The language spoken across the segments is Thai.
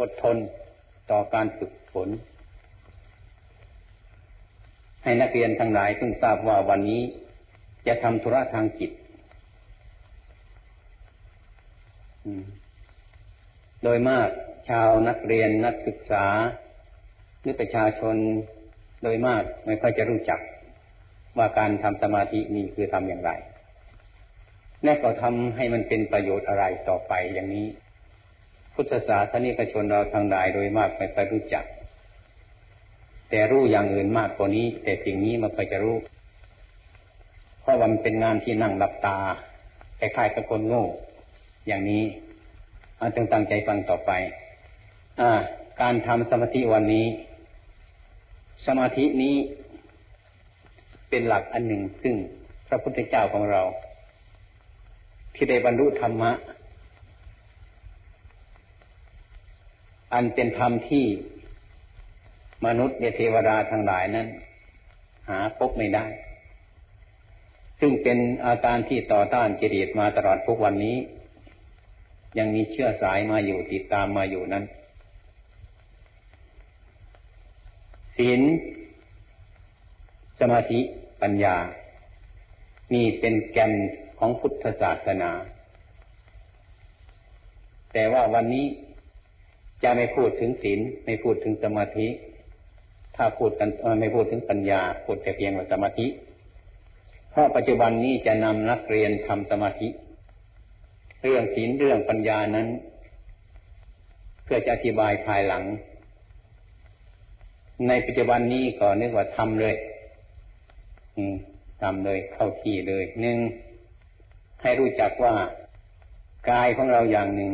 อดทนต่อการฝึกฝน ให้นักเรียนทั้งหลายเพิ่งทราบว่าวันนี้จะทำธุระทางจิตโดยมากชาวนักเรียนนักศึกษาหรือประชาชนโดยมากไม่ค่อยจะรู้จัก ว่าการทำสมาธินี่คือทำอย่างไรและก็ทำให้มันเป็นประโยชน์อะไรต่อไปอย่างนี้ พุทธศาสนิกชนเราทางใดโดยมากไม่ค่อยรู้จัก แต่รู้อย่างอื่นมากกว่านี้ แต่สิ่งนี้มันค่อยจะรู้ เพราะมันเป็นงานที่นั่งหลับตาคล้ายๆกับคนโง่ อย่างนี้อาจงตั้งใจฟังต่อไป อ่า การทำสมาธิวันนี้ สมาธินี้เป็นหลักอันหนึ่งซึ่งพระพุทธเจ้าของเรา ที่ได้บรรลุธรรมะ อันเป็นธรรมที่มนุษย์เทวดาทั้งหลายนั้น หาพบไม่ได้ ซึ่งเป็นอาการที่ต่อต้านกิเลสมาตลอดทุกวันนี้ ยังมีเชื่อสายมาอยู่ติดตามมาอยู่นั้นศีลสมาธิปัญญา นี่เป็นแกนของพุทธศาสนา แต่ว่าวันนี้ จะไม่พูดถึงศีลไม่พูดถึงสมาธิ ถ้าพูดกันไม่พูดถึงปัญญา พูดแต่เพียงว่าสมาธิเพราะปัจจุบันนี้จะนำนักเรียนทำสมาธิ เรื่องศีลเรื่องปัญญานั้น เพื่อจะอธิบายภายหลัง ในปัจจุบันนี้ก็นึกว่าทำเลยทำเลยเข้าที่เลยหนึ่งให้รู้จักว่ากายของเราอย่างหนึ่ง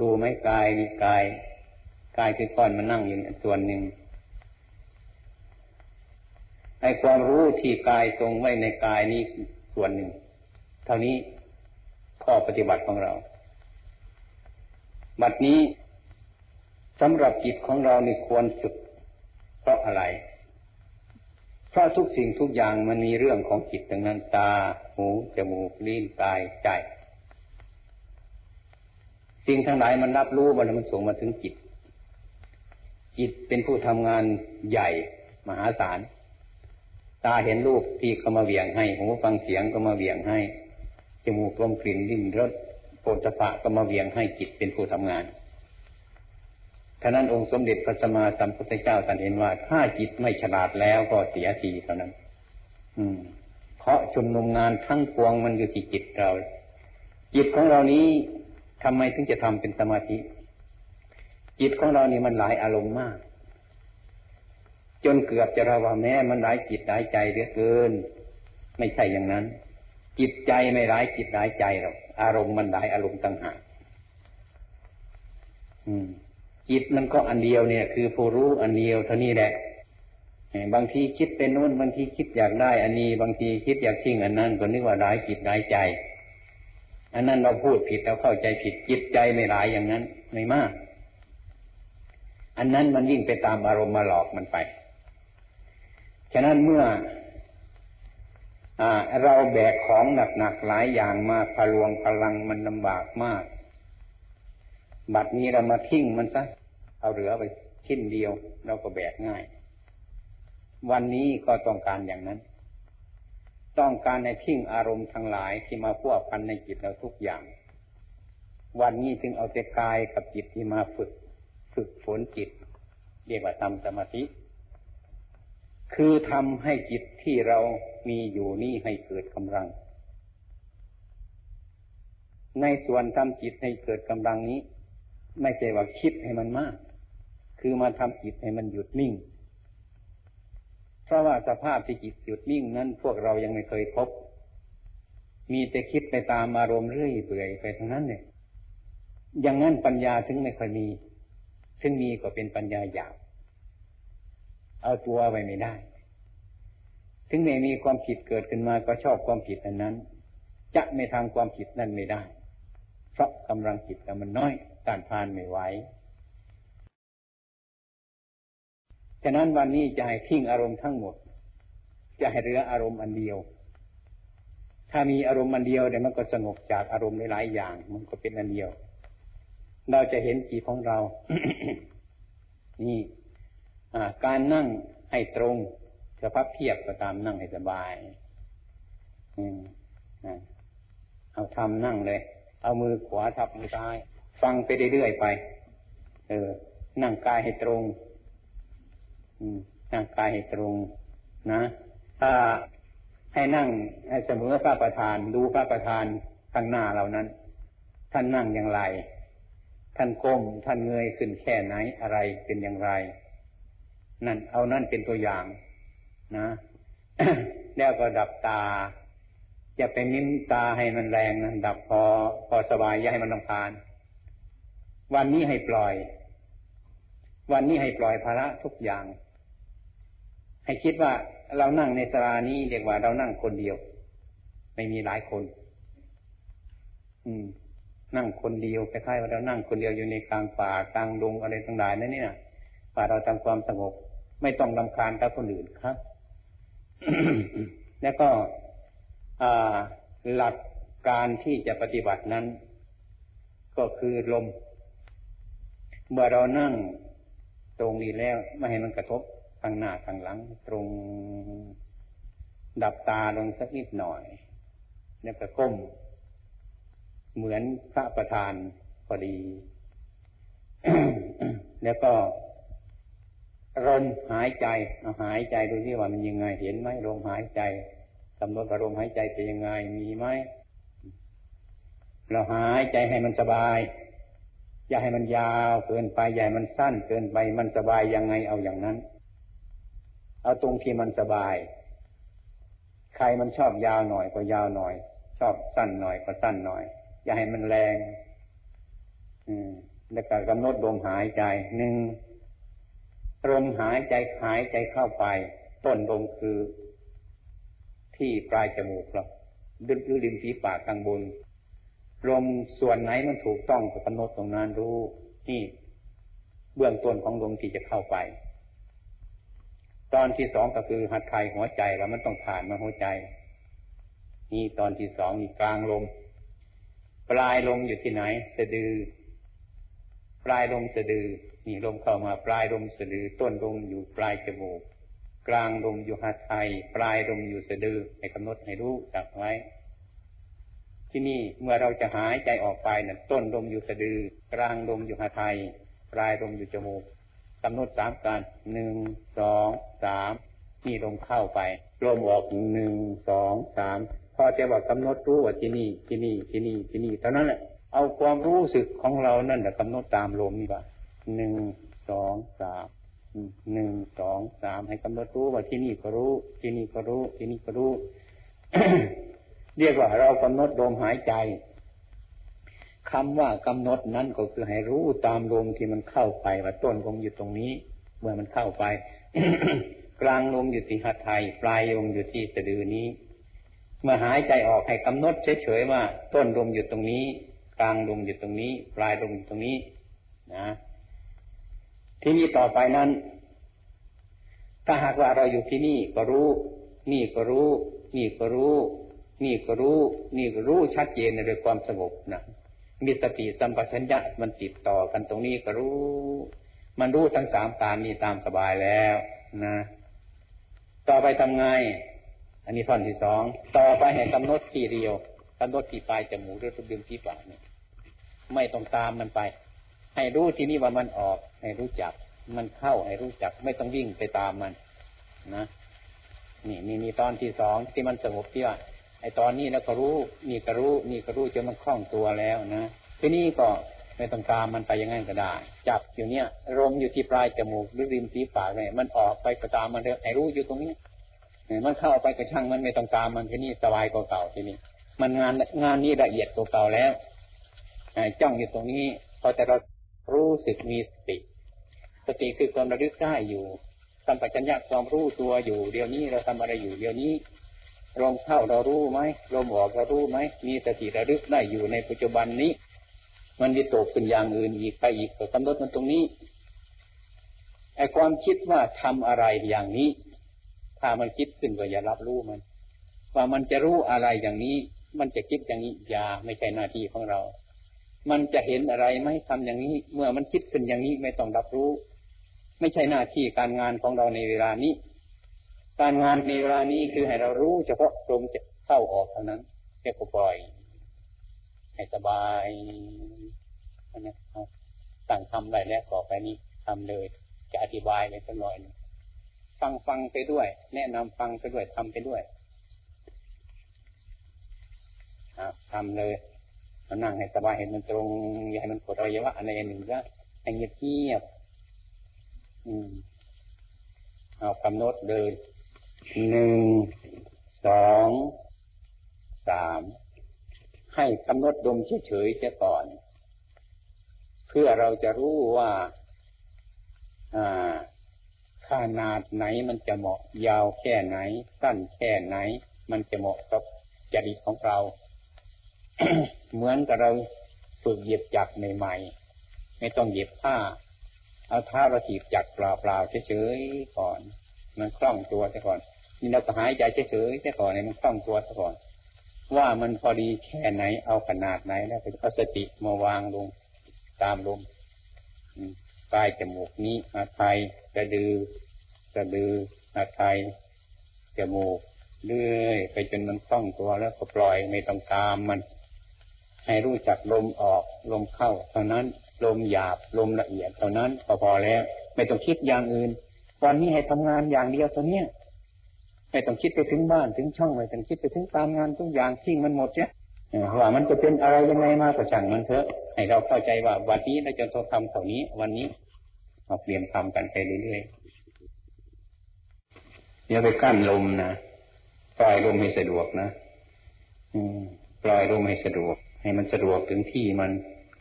ดูไหมกายนี่กายกายคือก้อนมันนั่งอยู่ส่วนหนึ่งไอ้ความรู้ที่กายทรงไว้ในกายนี้ส่วนหนึ่ง เท่านี้ข้อปฏิบัติของเรา บัดนี้สำหรับจิตของเราในควรฝึกเพราะอะไร เพราะทุกสิ่งทุกอย่างมันมีเรื่องของจิตดังนั้นตา หู จมูก ลิ้น กาย ใจ สิ่งทั้งหลายมันรับรู้มันมันส่งมาถึงจิต จิตเป็นผู้ทำงานใหญ่มหาศาล ตาเห็นรูปที่เขามาเวียงให้หูฟังเสียงก็มาเวียงให้ จมูกลมกลิ่นลิ้นรสโผฏฐะก็มาเวียงให้จิตเป็นผู้ทำงานท่านั้นองค์สมเด็จพระสัมมาสัมพุทธเจ้าท่านเห็นว่า ถ้าจิตไม่ฉลาดแล้วก็เสียทีเท่านั้น อืม เพราะชุมนุมงานทั้งปวงมันอยู่ที่จิตเรา จิตของเรานี้ ทำไมถึงจะทำเป็นสมาธิ จิตของเรานี่มันหลายอารมณ์มาก จนเกือบจะระว่าแม้มันหลายจิตหลายใจเหลือเกิน ไม่ใช่อย่างนั้น จิตใจไม่ร้ายจิตร้ายใจหรอกอารมณ์มันหลายอารมณ์ต่างหากจิตมันก็อันเดียวเนี่ย คือผู้รู้อันเดียวเท่านี้แหละบางทีคิดเป็นนู้นบางทีคิดอยากได้ อันนี้ บางทีคิดอยากทิ้งอันนั้นก็นึกว่าร้ายจิตร้ายใจ อันนั้นเราพูดผิดเราเข้าใจผิดจิตใจไม่ร้ายอย่างนั้น ไม่มาก อันนั้นมันยิ่งไปตามอารมณ์มาหลอกมันไป ฉะนั้นเมื่อเราแบกของหนักๆหลายอย่างมาพลวงพลังมันลำบากมาก บัดนี้เรามาทิ้งมันซะเอาเหลือไปชิ้นเดียว เราก็แบกง่าย วันนี้ก็ต้องการอย่างนั้น ต้องการในทิ้งอารมณ์ทั้งหลายที่มาพัวพันในจิตเราทุกอย่าง วันนี้จึงเอาแต่กายกับจิตที่มาฝึก ฝึกฝนจิต เรียกว่าทำสมาธิ คือทำให้จิตที่เรามีอยู่นี่ให้เกิดกำลัง ในส่วนทำจิตให้เกิดกำลังนี้ ไม่ใช่ว่าคิดให้มันมาก คือมาทำจิตให้มันหยุดนิ่ง เพราะว่าสภาพที่จิตหยุดนิ่งนั้นพวกเรายังไม่เคยพบ มีแต่คิดไปตามอารมณ์เรื่อยเปื่อยไปทั้งนั้นเนี่ยอย่างนั้นปัญญาถึงไม่ค่อยมีถึงมีก็เป็นปัญญาหยาบเอาตัวไว้ไม่ได้ ถึงแม้มีความผิดเกิดขึ้นมาก็ชอบความผิดอันนั้น จะไม่ทำความผิดนั้นไม่ได้ เพราะกำลังจิตมันน้อยต้านทานไม่ไหว ฉะนั้นวันนี้จะให้ทิ้งอารมณ์ทั้งหมด จะให้เหลืออารมณ์อันเดียว ถ้ามีอารมณ์อันเดียวเดี๋ยวมันก็สงบจากอารมณ์หลายอย่าง มันก็เป็นอันเดียว เราจะเห็นจิตของเรา นี่การนั่งให้ตรงจะพับเพียบก็ตามนั่งให้สบาย อืมเอาทำนั่งเลย เอามือขวาทับมือซ้าย ฟังไปเรื่อยๆไป เออ นั่งกายให้ตรง อืมนั่งกายให้ตรงนะ ถ้าให้นั่งให้เสมอพระประธาน ดูพระประธานข้างหน้าเหล่านั้น ท่านนั่งอย่างไร ท่านก้มท่านเงยขึ้นแค่ไหนอะไรเป็นอย่างไร นั่นเอานั่นเป็นตัวอย่าง นะแล้วก็ดับตาอย่าไปมิ้มตาให้มันแรงนะดับพอพอสบายอย่าให้มันลำพานวันนี้ให้ปล่อย วันนี้ให้ปล่อยภาระทุกอย่าง ให้คิดว่าเรานั่งในสรานี้เรียกว่าเรานั่งคนเดียว ไม่มีหลายคน อืม นั่งคนเดียวคล้ายๆว่าเรานั่งคนเดียวอยู่ในกลางป่ากลางดงอะไรต่างๆนั่นนี่นะป่าเราทำความสงบ ไม่ต้องลำคาญกับคนอื่นครับ แล้วก็หลักการที่จะปฏิบัตินั้น ก็คือลม เมื่อเรานั่งตรงนี้แล้ว ไม่ให้มันกระทบ ทางหน้าทางหลังตรง ดับตาลงสักนิดหน่อยแล้วก็ก้ม เหมือนพระประธานพอดี แล้วก็ลมหายใจเอาหายใจดูที่ว่ามันยังไง เห็นไหมลมหายใจกำหนดอารมณ์หายใจเป็นยังไงมีไหมเราหายใจให้มันสบาย อย่าให้มันยาวเกินไปอย่าให้มันสั้นเกินไปมันสบายยังไงเอาอย่างนั้น เอาตรงที่มันสบาย ใครมันชอบยาวหน่อยก็ยาวหน่อย ชอบสั้นหน่อยก็สั้นหน่อย อย่าให้มันแรง อืมแล้วก็กำหนดลมหายใจหนึ่งลมหายใจหายใจเข้าไป ต้นลมคือ ที่ปลายจมูกเราดึงริมฝีปากข้างบนลมส่วนไหนมันถูกต้องก็กำหนดตรงนั้นรู้ นี่ เบื้องต้นของลมที่จะเข้าไป ตอนที่สองก็คือหัดไทยหัวใจแล้วมันต้องผ่านมาหัวใจ นี่ตอนที่สองนี่กลางลม ปลายลมอยู่ที่ไหน สะดือ ปลายลมสะดือ นี่ลมเข้ามาปลายลมสะดือ ต้นลมอยู่ปลายจมูก กลางลมอยู่หัดไทยปลายลมอยู่สะดือให้กำหนดให้รู้จักไว้ ที่นี่เมื่อเราจะหายใจออกไปนะ่ะต้นลมอยู่สะดือ กลางลมอยู่หัดไทยปลายลมอยู่จมูก กำหนดสามการหนึ่งสองสามนี่ลมเข้าไปลมออกหนึ่งสองสามพอจะบอกกำหนดรู้ว่าที่นี่ที่นี่ที่นี่ที่นี่เท่านั้นแหละเอาความรู้สึกของเรานั่นแหละกำหนดตามลมนี่ว่าหนึ่งสองสามหนึ่งสองสามให้กำหนดรู้ว่าที่นี่ก็รู้ ที่นี่ก็รู้ ที่นี่ก็รู้ เรียกว่าเรากำหนดลมหายใจ คำว่ากำหนดนั้นก็คือให้รู้ตามลมที่มันเข้าไปว่าต้นลมอยู่ตรงนี้ เมื่อมันเข้าไป กลางลมอยู่ที่หัตถยปลายลมอยู่ที่สะดือนี้ เมื่อหายใจออกให้กำหนดเฉยๆว่า ต้นลมอยู่ตรงนี้ กลางลมอยู่ตรงนี้ ปลายลมอยู่ตรงนี้ นะที่นี้ต่อไปนั้น ถ้าหากว่าเราอยู่ที่นี่ก็รู้ นี่ก็รู้ นี่ก็รู้ นี่ก็รู้ นี่ก็รู้ชัดเจนในเรื่องความสงบนะ มีสติสัมปชัญญะมันติดต่อกันตรงนี้ก็รู้ มันรู้ทั้งสามการนี้ตามสบายแล้วนะต่อไปทำไง อันนี้ท่อนที่สองต่อไปให้กำหนดที่เดียวกำหนดที่ปลายจมูกหรือตุดึงที่ปากเนี่ยไม่ต้องตามมันไป ให้รู้ที่นี่ว่ามันออก ให้รู้จัก มันเข้าให้รู้จัก ไม่ต้องวิ่งไปตามมัน นะ นี่นี่นี่ตอนที่สองที่มันสงบที่ว่า ไอตอนนี้แล้วก็รู้ นี่ก็รู้ นี่ก็รู้จนมันคล่องตัวแล้วนะทีนี้ก็ไม่ต้องตามมันไปยังไงก็ได้ จับอยู่เนี้ยลมอยู่ที่ปลายจมูกหรือริมฝีปากเนี่ยมันออกไปก็ตามมันเลยให้รู้อยู่ตรงนี้มันเข้าไปกระช่างมันไม่ต้องตามมันทีนี้สบายกว่าเก่าทีนี้มันงานงานนี้ละเอียดกว่าเก่าแล้วจ้องอยู่ตรงนี้พอแต่เรารู้สึกมีสติ สติคือความระลึกได้อยู่สัมปชัญญะความรู้ตัวอยู่ เดี๋ยวนี้เราทำอะไรอยู่เดี๋ยวนี้ ลมเข้าเรารู้ไหมลมออกเรารู้ไหมมีสติระลึกได้อยู่ในปัจจุบันนี้ มันมีตกเป็นอย่างอื่นอีกไปอีกก็กำหนดมันตรงนี้ไอ้ความคิดว่าทำอะไรอย่างนี้ ถ้ามันคิดขึ้นก็อย่ารับรู้มัน ว่ามันจะรู้อะไรอย่างนี้ มันจะคิดอย่างนี้อย่าไม่ใช่หน้าที่ของเรา มันจะเห็นอะไรไหมทำอย่างนี้ เมื่อมันคิดขึ้นอย่างนี้ไม่ต้องรับรู้ ไม่ใช่หน้าที่การงานของเราในเวลานี้ การงานในเวลานี้คือให้เรารู้เฉพาะลมจะเข้าออกเท่านั้นแค่ปล่อย ให้สบายนะสั่งทำได้แล้วต่อไปนี้ทำเลย จะอธิบายเลยสักหน่อยฟังฟังไปด้วย แนะนำฟังไปด้วยทำไปด้วยทำเลยมานั่งให้สบายเห็นมันตรงอย่าให้มันปวดอวัยวะอะไรหนึ่งก็ให้เงียบเงียบอืมเอากำหนดเดิน หนึ่งสองสามให้กำหนดดมเฉยๆจะก่อน เพื่อเราจะรู้ว่าอ่าขนาดไหนมันจะเหมาะยาวแค่ไหน สั้นแค่ไหน มันจะเหมาะกับจริตของเรา เหมือนกับเราฝึกเหยียบจักรใหม่ๆไม่ต้องเหยียบผ้า เอาเท้าเราถีบจักรเปล่าๆเฉยๆก่อน มันคล่องตัวซะก่อน นี่เราก็หายใจเฉยๆซะก่อนเนี่ยมันคล่องตัวซะก่อน ว่ามันพอดีแค่ไหนเอาขนาดไหนแล้วเป็นสติมาวางลงตามลมปลายจมูกนี้อาไทยกระดือกระดืออาไทยจมูกเรื่อยไปจนมันคล่องตัวแล้วก็ปล่อยไม่ต้องตามมัน ให้รู้จักลมออกลมเข้า เท่านั้นลมหยาบลมละเอียดเท่านั้นพอพอแล้ว ไม่ต้องคิดอย่างอื่นวันนี้ให้ทำงานอย่างเดียวตัวเนี้ย ไม่ต้องคิดไปถึงบ้านถึงช่องไม่ต้องคิดไปถึงตามงานทุกอย่างทิ้งมันหมดเนี่ยว่ามันจะเป็นอะไรยังไงมาก็ช่างมันเถอะ ให้เราเข้าใจว่าวันนี้เราจะต้องทำเท่านี้ วันนี้เราเปลี่ยนทำกันไปเรื่อยๆอย่าไปกั้นลมนะปล่อยลมให้สะดวกนะอืมปล่อยลมให้สะดวก ให้มันสะดวกถึงที่มัน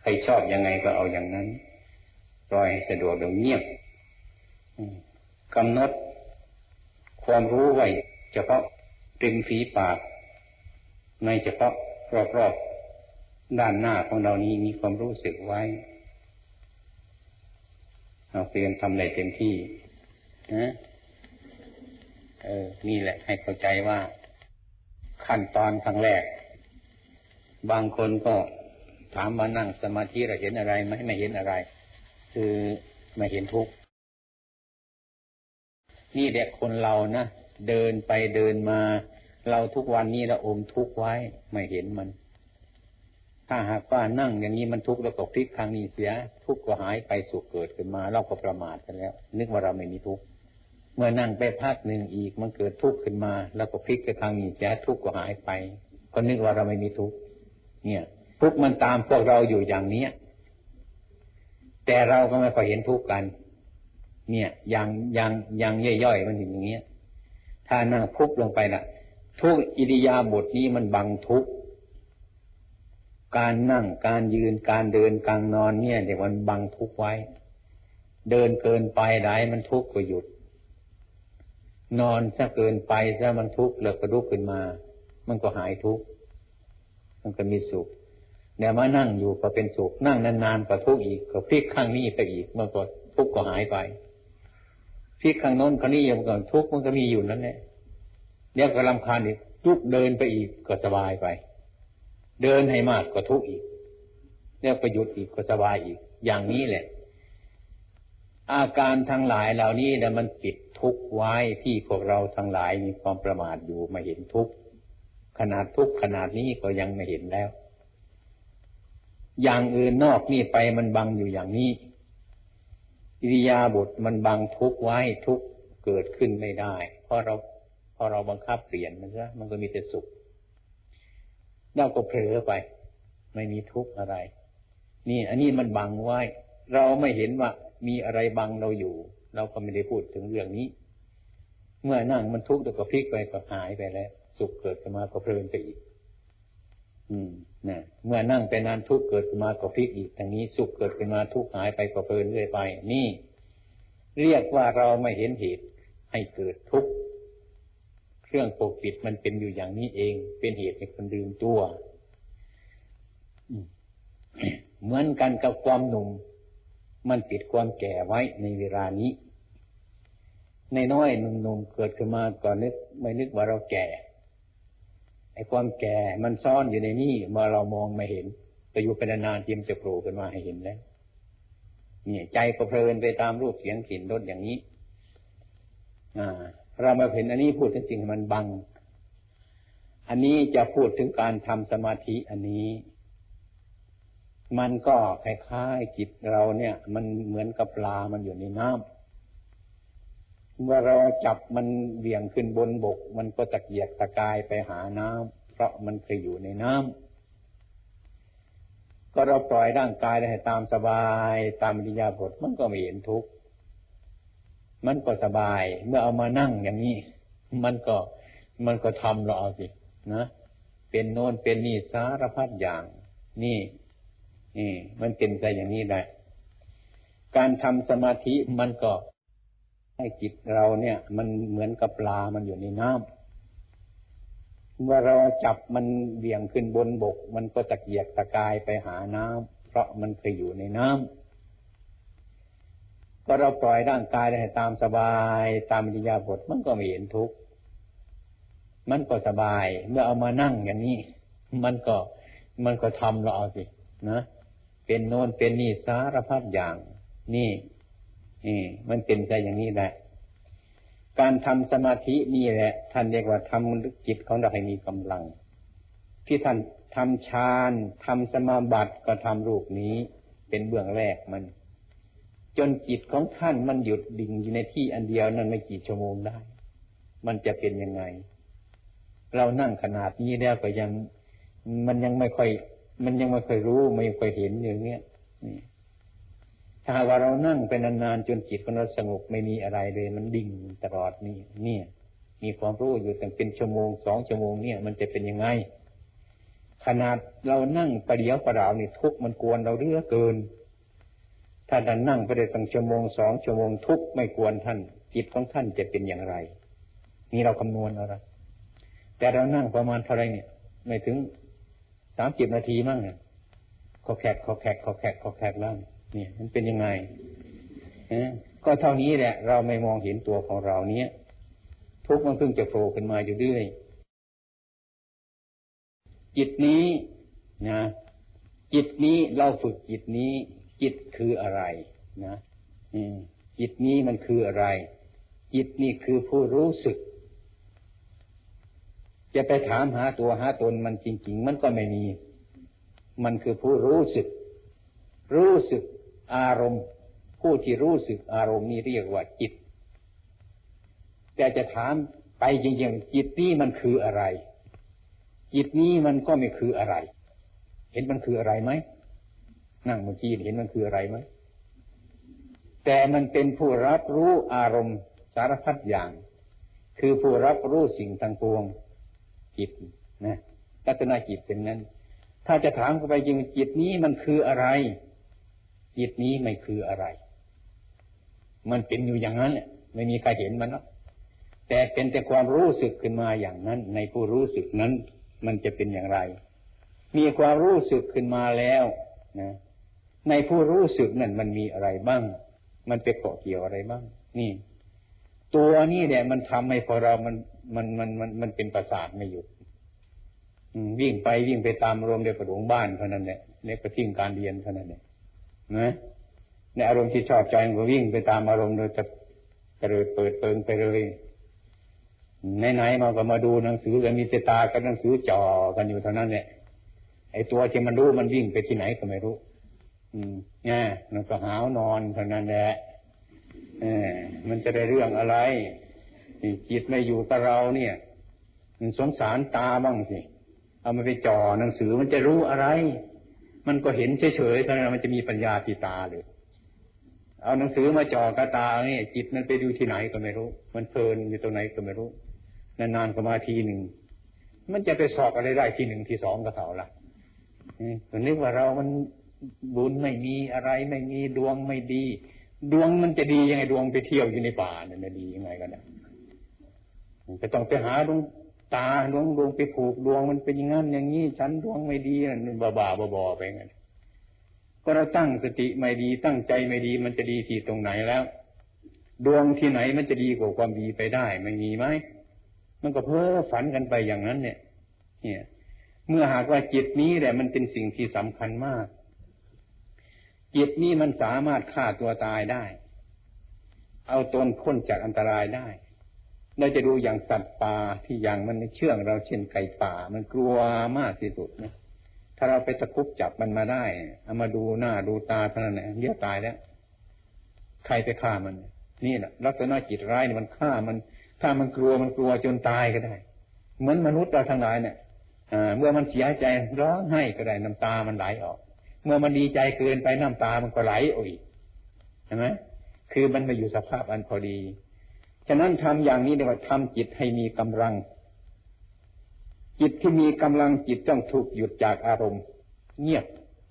ใครชอบยังไงก็เอาอย่างนั้น ปล่อยสะดวกเดี๋ยวเงียบกำหนด ความรู้ไว้เฉพาะริมฝีปาก ในเฉพาะรอบๆด้านหน้าของเรานี้มีความรู้สึกไว้เราเตรียมทำในเต็มที่นะเออ นี่แหละ ให้เข้าใจว่า ขั้นตอนครั้งแรก บางคนก็ถามมานั่งสมาธิเราเห็นอะไรไหมไม่เห็นอะไร คือไม่เห็นทุกข์ นี่เด็กคนเรานะเดินไปเดินมา เราทุกวันนี้เราอมทุกข์ไว้ไม่เห็นมัน ถ้าหากว่านั่งอย่างนี้มันทุกข์แล้วก็พลิกทางนี้เสีย ทุกข์ก็หายไปสุขเกิดขึ้นมา เราก็ประมาทกันแล้ว นึกว่าเราไม่มีทุกข์เมื่อนั่งไปพักหนึ่งอีกมันเกิดทุกข์ขึ้นมา แล้วก็พลิกไปทางนี้เสียทุกข์ก็หายไป ก็นึกว่าเราไม่มีทุกข์เนี่ย ทุกข์มันตามพวกเราอยู่อย่างเนี้ยแต่เราก็ไม่ค่อยเห็นทุกข์กัน เนี่ยอย่างอย่างอย่างย่อยๆมันอย่างเงี้ย ถ้านั่งพุบลงไปนะทุกอิริยาบถนี้มันบังทุกการนั่งการยืนการเดินการนอนเนี่ยเดี๋ยวมันบังทุกไว้ เดินเกินไปได้มันทุกข์ก็หยุด นอนถ้าเกินไปถ้ามันทุกข์แล้วก็ลุกขึ้นมา มันก็หายทุกข์มันก็มีสุขเดี๋ยวมานั่งอยู่ก็เป็นสุขนั่งนานๆก็ทุกข์อีกก็พลิกข้างนี้ไปอีกมื่อก็ทุกข์ก็หายไป พลิกข้างโน้นข้างนี้อยังก็ทุกข์มันก็มีอยู่นั่นแหละเดี๋ยวก็ลำคาญอีกทุกเดินไปอีกก็สบายไป เดินให้มากก็ทุกข์อีกเดี๋ยวไปหยุดอีกก็สบายอีก อย่างนี้แหละ อาการทั้งหลายเหล่านี้แต่มันปิดทุกข์ไว้ที่พวกเราทั้งหลายมีความประมาทอยู่มาเห็นทุกข์ขนาดทุกขนาดนี้ก็ยังไม่เห็นแล้ว อย่างอื่นนอกนี่ไปมันบังอยู่อย่างนี้ อิริยาบถมันบังทุกไว้ทุกเกิดขึ้นไม่ได้ เพราะเราพอเราบังคับเปลี่ยนมันซะมันก็มีแต่สุขเราก็เผลอไป ไม่มีทุกข์อะไร นี่ อันนี้มันบังไว้ เราไม่เห็นว่ามีอะไรบังเราอยู่ เราก็ไม่ได้พูดถึงเรื่องนี้ เมื่อนั่งมันทุกข์แล้วก็พลิกไปก็หายไปแล้ว สุขเกิดขึ้นมาก็เพลินไปอีก อืมนะเมื่อนั่งไปนานทุกเกิดขึ้นมาก็พลิกอีกทางนี้สุขเกิดขึ้นมาทุกหายไปก็เพลินเรื่อยไป นี่ เรียกว่าเราไม่เห็นเหตุให้เกิดทุกข์เครื่องปกปิดมันเป็นอยู่อย่างนี้เอง เป็นเหตุให้คนลืมตัวเหมือนกันกับความหนุ่ม มันปิดความแก่ไว้ในเวลานี้ในน้อยหนุ่มๆเกิดขึ้นมาก่อนนึกไม่นึกว่าเราแก่ ไอ้ความแก่มันซ่อนอยู่ในนี่เมื่อเรามองไม่เห็นไปอยู่เป็นนานทีมจะโผล่ขึ้นมาให้เห็นแล้วเนี่ย ใจก็เพลินไปตามรูปเสียงกลิ่นรสอย่างนี้ อ่า เรามาเห็นอันนี้พูดจริงๆมันบัง อันนี้จะพูดถึงการทำสมาธิอันนี้ มันก็คล้ายๆจิตเราเนี่ย มันเหมือนกับปลามันอยู่ในน้ำ เมื่อเราจับมันเบี่ยงขึ้นบนบก มันก็ตะเกียกตะกายไปหาน้ำเพราะมันเคยอยู่ในน้ำก็เราปล่อยร่างกายได้ตามสบายตามวิญญาบทมันก็ไม่เห็นทุกข์มันก็สบาย เมื่อเอามานั่งอย่างนี้ มันก็มันก็ทำเราเอาสินะเป็นโน่นเป็นนี่สารพัดอย่าง นี่นี่มันเป็นใจอย่างนี้ได้ การทำสมาธิมันก็ ให้จิตเราเนี่ย มันเหมือนกับปลามันอยู่ในน้ำเมื่อเราจับมันเบี่ยงขึ้นบนบก มันก็ตะเกียกตะกายไปหาน้ำเพราะมันเคยอยู่ในน้ำก็เราปล่อยร่างกายได้ตามสบายตามวิญญาบทมันก็ไม่เห็นทุกข์มันก็สบาย เมื่อเอามานั่งอย่างนี้ มันก็มันก็ทำเราเอาสินะเป็นโน่นเป็นนี่สารพัดอย่าง นี่ นี่มันเป็นใจอย่างนี้แหละการทำสมาธินี่แหละ ท่านเรียกว่าทำจิตของเราให้มีกำลัง ที่ท่านทำฌานทำสมาบัติก็ทำรูปนี้ เป็นเบื้องแรกมัน จนจิตของท่านมันหยุดดิ่งอยู่ในที่อันเดียวนั้นไม่กี่ชั่วโมงได้ มันจะเป็นยังไง เรานั่งขนาดนี้แล้วก็ยัง มันยังไม่ค่อย มันยังไม่ค่อยรู้ไม่ค่อยเห็นอย่างเงี้ยนี่ ถ้าว่าเรานั่งไปนานๆจนจิตของเราสงบไม่มีอะไรเลย มันดิ่งตลอดนี่เนี่ย มีความรู้อยู่ตั้งเป็นชั่วโมงสองชั่วโมงเนี่ย มันจะเป็นยังไง ขนาดเรานั่งประเดียวประดาวนี่ทุกมันกวนเราเรื่อเกิน ถ้าท่านนั่งไปได้ตั้งชั่วโมงสองชั่วโมงทุกไม่กวนท่าน จิตของท่านจะเป็นอย่างไรนี่เราคำนวณอะไรแต่เรานั่งประมาณเท่าไรเนี่ย ไม่ถึงสามสิบนาทีมั้งเนี่ยขอแขกขอแขกขอแขกขอแขกแล้วเนี่ย เนี่ยมันเป็นยังไงก็เท่านี้แหละ เราไม่มองเห็นตัวของเราเนี้ยทุกมันเพิ่งจะโผล่ขึ้นมาอยู่เรื่อยจิตนี้นะจิตนี้เราฝึกจิตนี้ จิตคืออะไรนะจิตนี้มันคืออะไร จิตนี่คือผู้รู้สึก จะไปถามหาตัวหาตนมันจริง ๆ มันก็ไม่มี มันคือผู้รู้สึก รู้สึก อารมณ์ ผู้ที่รู้สึกอารมณ์นี้เรียกว่าจิต แต่จะถามไปจริงๆจิตนี้มันคืออะไร จิตนี้มันก็ไม่คืออะไร เห็นมันคืออะไรไหมนั่งเมื่อกี้เห็นมันคืออะไรไหมแต่มันเป็นผู้รับรู้อารมณ์สารพัดอย่าง คือผู้รับรู้สิ่งทางปวงจิตนะตัณนาจิตเป็นนั้น ถ้าจะถามเข้าไปจริงจิตนี้มันคืออะไร จิตนี้ไม่คืออะไร มันเป็นอยู่อย่างนั้นแหละไม่มีใครเห็นมันหรอกแต่เป็นแต่ความรู้สึกขึ้นมาอย่างนั้น ในผู้รู้สึกนั้น มันจะเป็นอย่างไร มีความรู้สึกขึ้นมาแล้วนะในผู้รู้สึกนั่นมันมีอะไรบ้าง มันไปเกาะเกี่ยวอะไรบ้าง นี่ ตัวนี้เนี่ยมันทำให้พอเรามันมันมันมันมันเป็นประสาทไม่หยุดวิ่งไปวิ่งไปตามรวมเดียวกับหลวงบ้านเท่านั้นแหละเล็กก็ทิ้งการเรียนเท่านั้นแหละ นะในอารมณ์ที่ชอบใจมันก็วิ่งไปตามอารมณ์โดยจะกระโดดเปิดเปิงไปเลยไหนๆมาก็มาดูหนังสือกันมีเตตากับหนังสือจ่อกันอยู่เท่านั้นเนี่ยไอ้ตัวที่มันรู้มันวิ่งไปที่ไหนก็ไม่รู้ อืมเนี่ยมันก็หาวนอนเท่านั้นแหละเออมันจะได้เรื่องอะไรจิตไม่อยู่กับเราเนี่ย มันสงสารตาบ้างสิเอามาไปจ่อหนังสือมันจะรู้อะไร มันก็เห็นเฉยๆเท่านั้นมันจะมีปัญญาที่ตาเลย เอาหนังสือมาจ่อกระตาเนี่ยจิตมันไปดูที่ไหนก็ไม่รู้ มันเพลินอยู่ตรงไหนก็ไม่รู้ นานๆก็มาทีหนึ่งมันจะไปสอบอะไรได้ทีหนึ่งทีสองก็เท่าละนี่นึกว่าเรามันบุญไม่มีอะไรไม่มีดวงไม่ดี ดวงมันจะดียังไงดวงไปเที่ยวอยู่ในป่าเนี่ยดียังไงกันเนี่ยจะต้องไปหาดวง ตาดวงดวงไปผูกดวงมันเป็นอย่างนั้นอย่างนี้ฉันดวงไม่ดีนั่นบ้าบ้าบอไปงั้นก็เราตั้งสติไม่ดีตั้งใจไม่ดีมันจะดีที่ตรงไหนแล้ว ดวงที่ไหนมันจะดีกว่าความดีไปได้ไม่มีไหมมันก็เพ้อฝันกันไปอย่างนั้น เนี่ย เนี่ย เมื่อหากว่าจิตนี้แหละมันเป็นสิ่งที่สำคัญมาก จิตนี้มันสามารถฆ่าตัวตายได้ เอาตนพ้นจากอันตรายได้ เราจะดูอย่างสัตว์ป่าที่อย่างมันเชื่องเราเช่นไก่ป่า มันกลัวมากที่สุดนะถ้าเราไปตะคุบจับมันมาได้เอามาดูหน้าดูตาเท่านั้นแหละเดี๋ยตายแล้วใครไปฆ่ามัน นี่แหละลักษณะจิตร้ายเนี่ยมันฆ่ามันถ้ามันกลัวมันกลัวจนตายก็ได้ เหมือนมนุษย์เราทั้งหลายเนี่ยเมื่อมันเสียใจร้องไห้ก็ได้น้ำตามันไหลออก เมื่อมันดีใจเกินไปน้ำตามันก็ไหลออกอีกใช่ไหมคือมันมาอยู่สภาพอันพอดี ฉะนั้นทำอย่างนี้เรียกว่าทำจิตให้มีกำลัง จิตที่มีกำลังจิตต้องถูกหยุดจากอารมณ์ เงียบ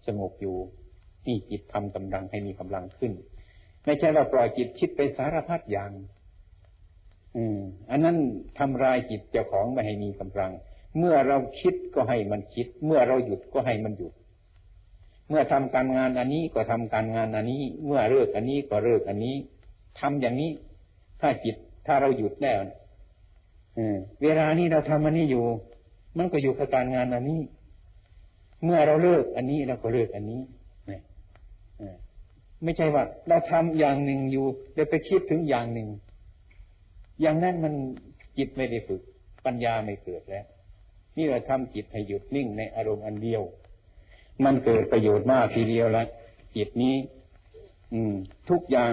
สงบอยู่นี่จิตทำกำลังให้มีกำลังขึ้น ไม่ใช่เราปล่อยจิตคิดไปสารพัดอย่าง อืม อันนั้นทำลายจิตเจ้าของไม่ให้มีกำลัง เมื่อเราคิดก็ให้มันคิด เมื่อเราหยุดก็ให้มันหยุด เมื่อทำการงานอันนี้ก็ทำการงานอันนี้ เมื่อเลิกอันนี้ก็เลิกอันนี้ทำอย่างนี้ถ้าจิต ถ้าเราหยุดแล้วเวลานี้เราทำอันนี้อยู่ มันก็อยู่กับการงานอันนี้ เมื่อเราเลิกอันนี้เราก็เลิกอันนี้ไม่ใช่ว่า เราทำอย่างหนึ่งอยู่เดี๋ยวไปคิดถึงอย่างหนึ่ง อย่างนั้นมันจิตไม่ได้ฝึก ปัญญาไม่เกิดแล้ว นี่เราทำจิตให้หยุดนิ่งในอารมณ์อันเดียว มันเกิดประโยชน์มากทีเดียวละจิตนี้ อืม ทุกอย่าง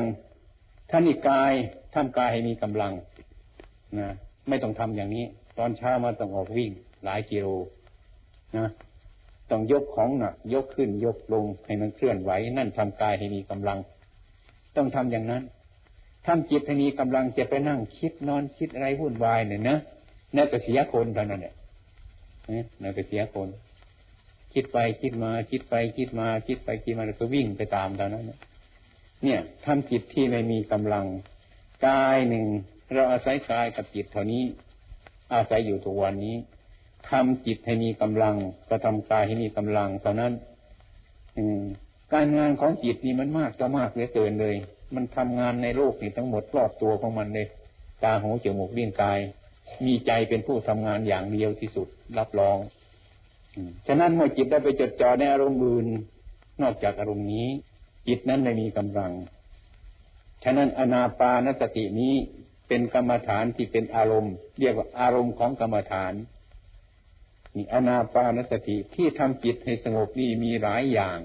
ท่านิกายทำกายให้มีกำลังนะไม่ต้องทำอย่างนี้ ตอนเช้ามาต้องออกวิ่ง หลายกิโลนะต้องยกของหนักยกขึ้นยกลงให้มันเคลื่อนไหว นั่นทำกายให้มีกำลัง ต้องทำอย่างนั้นทำจิตให้มีกำลังจะไปนั่งคิดนอนคิดอะไรวุ่นวายเนี่ยนะนั่นก็เสียคนเท่านั้นเนี่ยนั่นไปเสียคน คิดไปคิดมา คิดไปคิดมา คิดไปคิดมาแล้วก็วิ่งไปตามตอนนั้น เนี่ยทำจิตที่ไม่มีกำลังกายหนึ่งเราอาศัยกายกับจิตเท่านี้ อาศัยอยู่ทุกวันนี้ทำจิตให้มีกำลังก็ทำกายให้มีกำลังเท่านั้น อืม การงานของจิตนี่มันมากก็มากเหลือเกินเลย มันทำงานในโลกนี่ทั้งหมดรอบตัวของมันเลยตาหูจมูกลิ้นกาย มีใจเป็นผู้ทำงานอย่างเดียวที่สุดรับรองฉะนั้นเมื่อจิตได้ไปจดจ่อในอารมณ์อื่นนอกจากอารมณ์นี้ จิตนั้นไม่มีกำลัง ฉะนั้นอนาปานสตินี้เป็นกรรมฐานที่เป็นอารมณ์ เรียกว่าอารมณ์ของกรรมฐานนี่อนาปานสติที่ทำจิตให้สงบนี่มีหลายอย่าง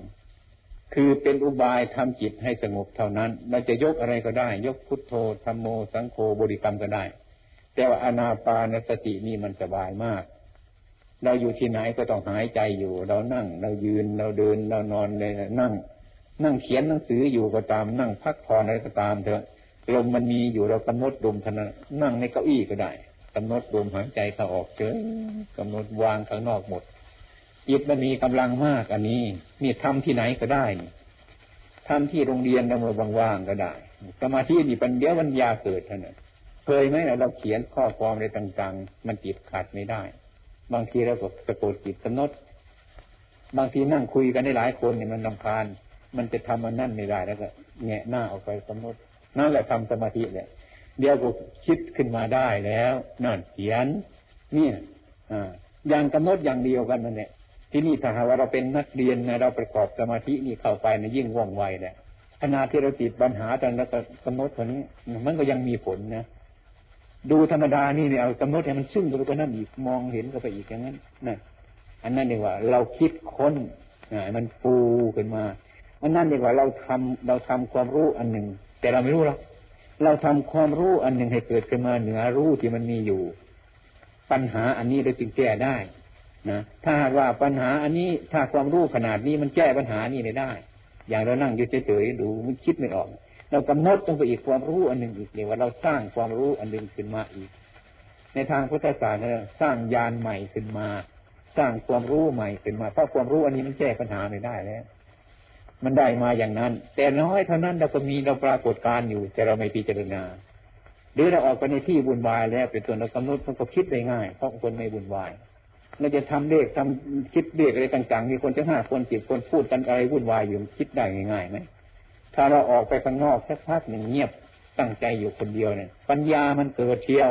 คือเป็นอุบายทำจิตให้สงบเท่านั้น เราจะยกอะไรก็ได้ ยกพุทโธธรรมโมสังโฆบริกรรมก็ได้ แต่ว่าอนาปานสตินี่มันสบายมาก เราอยู่ที่ไหนก็ต้องหายใจอยู่ เรานั่ง เรายืนเราเดินเรานอนเลยนั่ง นั่งเขียนหนังสืออยู่ก็ตาม นั่งพักผ่อนอะไรก็ตามเถอะลมมันมีอยู่เรากำหนดลมทนะนั่งในเก้าอี้ก็ได้กำหนดลมหายใจเข้าออกเฉยกำหนดวางข้างนอกหมดจิตมันมีกำลังมากอันนี้นี่ทำที่ไหนก็ได้ทำที่โรงเรียนเราเมื่อว่างๆก็ได้สมาธินี่เปัญญาปัญญาเกิดเท่านั้นเคยไหมเราเขียนข้อความอะไรต่างๆ มันจิตขาดไม่ได้ บางทีเราก็สะกดจิตกำหนด บางทีนั่งคุยกันได้หลายคนเนี่ยมันลำพาน มันจะทำมันนั่นไม่ได้แล้วก็แงะหน้าออกไปกำหนดนั่นแหละทำสมาธิเนี่ยเดี๋ยวก็คิดขึ้นมาได้แล้วนั่นเขียน เนี่ยอ่าอย่างกำหนดอย่างเดียวกันนั่นแหละที่นี่ถ้าหากว่าเราเป็นนักเรียนนะเราประกอบสมาธินี่เข้าไปในยิ่งว่องไวเนี่ยขณะที่เราติดปัญหาตอนแล้วก็กำหนดตัวนี้ มันก็ยังมีผลนะดูธรรมดานี่เนี่ยเอากำหนดให้มันซึ้งไปกว่านั้นอีกมองเห็นก็ไปอีกอย่างนั้นนั่นอันนั้นเรียกว่า เราคิดค้นอ่ามันฟูขึ้นมา อันนั้นเรียกว่าเราทำเราทำความรู้อันหนึ่ง แต่เราไม่รู้หรอกเราทำความรู้อันหนึ่งให้เกิดขึ้นมาเหนือรู้ที่มันมีอยู่ ปัญหาอันนี้เราจึงแก้ได้นะถ้าว่าปัญหาอันนี้ถ้าความรู้ขนาดนี้มันแก้ปัญหานี้ได้ อย่างเรานั่งอยู่เฉยๆดูมันคิดไม่ออก เรากำหนดต้องไปอีกความรู้อันหนึ่งอีกเรียกว่าเราสร้างความรู้อันหนึ่งขึ้นมาอีก ในทางพุทธศาสนาสร้างญาณใหม่ขึ้นมา สร้างความรู้ใหม่ขึ้นมาเพราะความรู้อันนี้มันแก้ปัญหาไม่ได้แล้ว มันได้มาอย่างนั้น แต่น้อยเท่านั้นเราก็มีเราปรากฏการอยู่ แต่เราไม่พิจารณา หรือเราออกไปในที่บุญวายแล้วเป็นตัวเรากำหนดมันก็คิดได้ง่าย เพราะคนไม่บุญวายเราจะทำเลขทำคิดเลขอะไรต่าง ๆ มีคนจะห้าคนสิบคนพูดกันอะไรวุ่นวายอยู่คิดได้ง่ายๆไหมถ้าเราออกไปข้างนอกสักพักหนึ่งเงียบตั้งใจอยู่คนเดียวเนี่ย ปัญญามันเกิดเที่ยว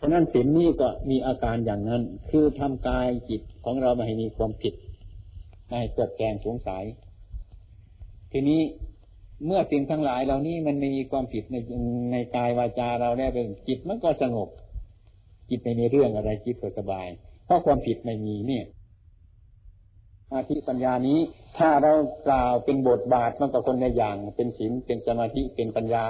ฉะนั้นศีลนี้ก็มีอาการอย่างนั้น คือทำกายจิตของเราไม่ให้มีความผิด ไม่ให้เกิดแกงสงสัย ทีนี้เมื่อสิ่งทั้งหลายเหล่านี้มันไม่มีความผิดในในกายวาจาเราแล้วเป็นจิตมันก็สงบ จิตไม่มีเรื่องอะไรจิตก็สบาย เพราะความผิดไม่มีเนี่ยอาธิปัญญานี้ ถ้าเรากล่าวเป็นบทบาทมันก็คนในอย่าง เป็นศีลเป็นสมาธิเป็นปัญญา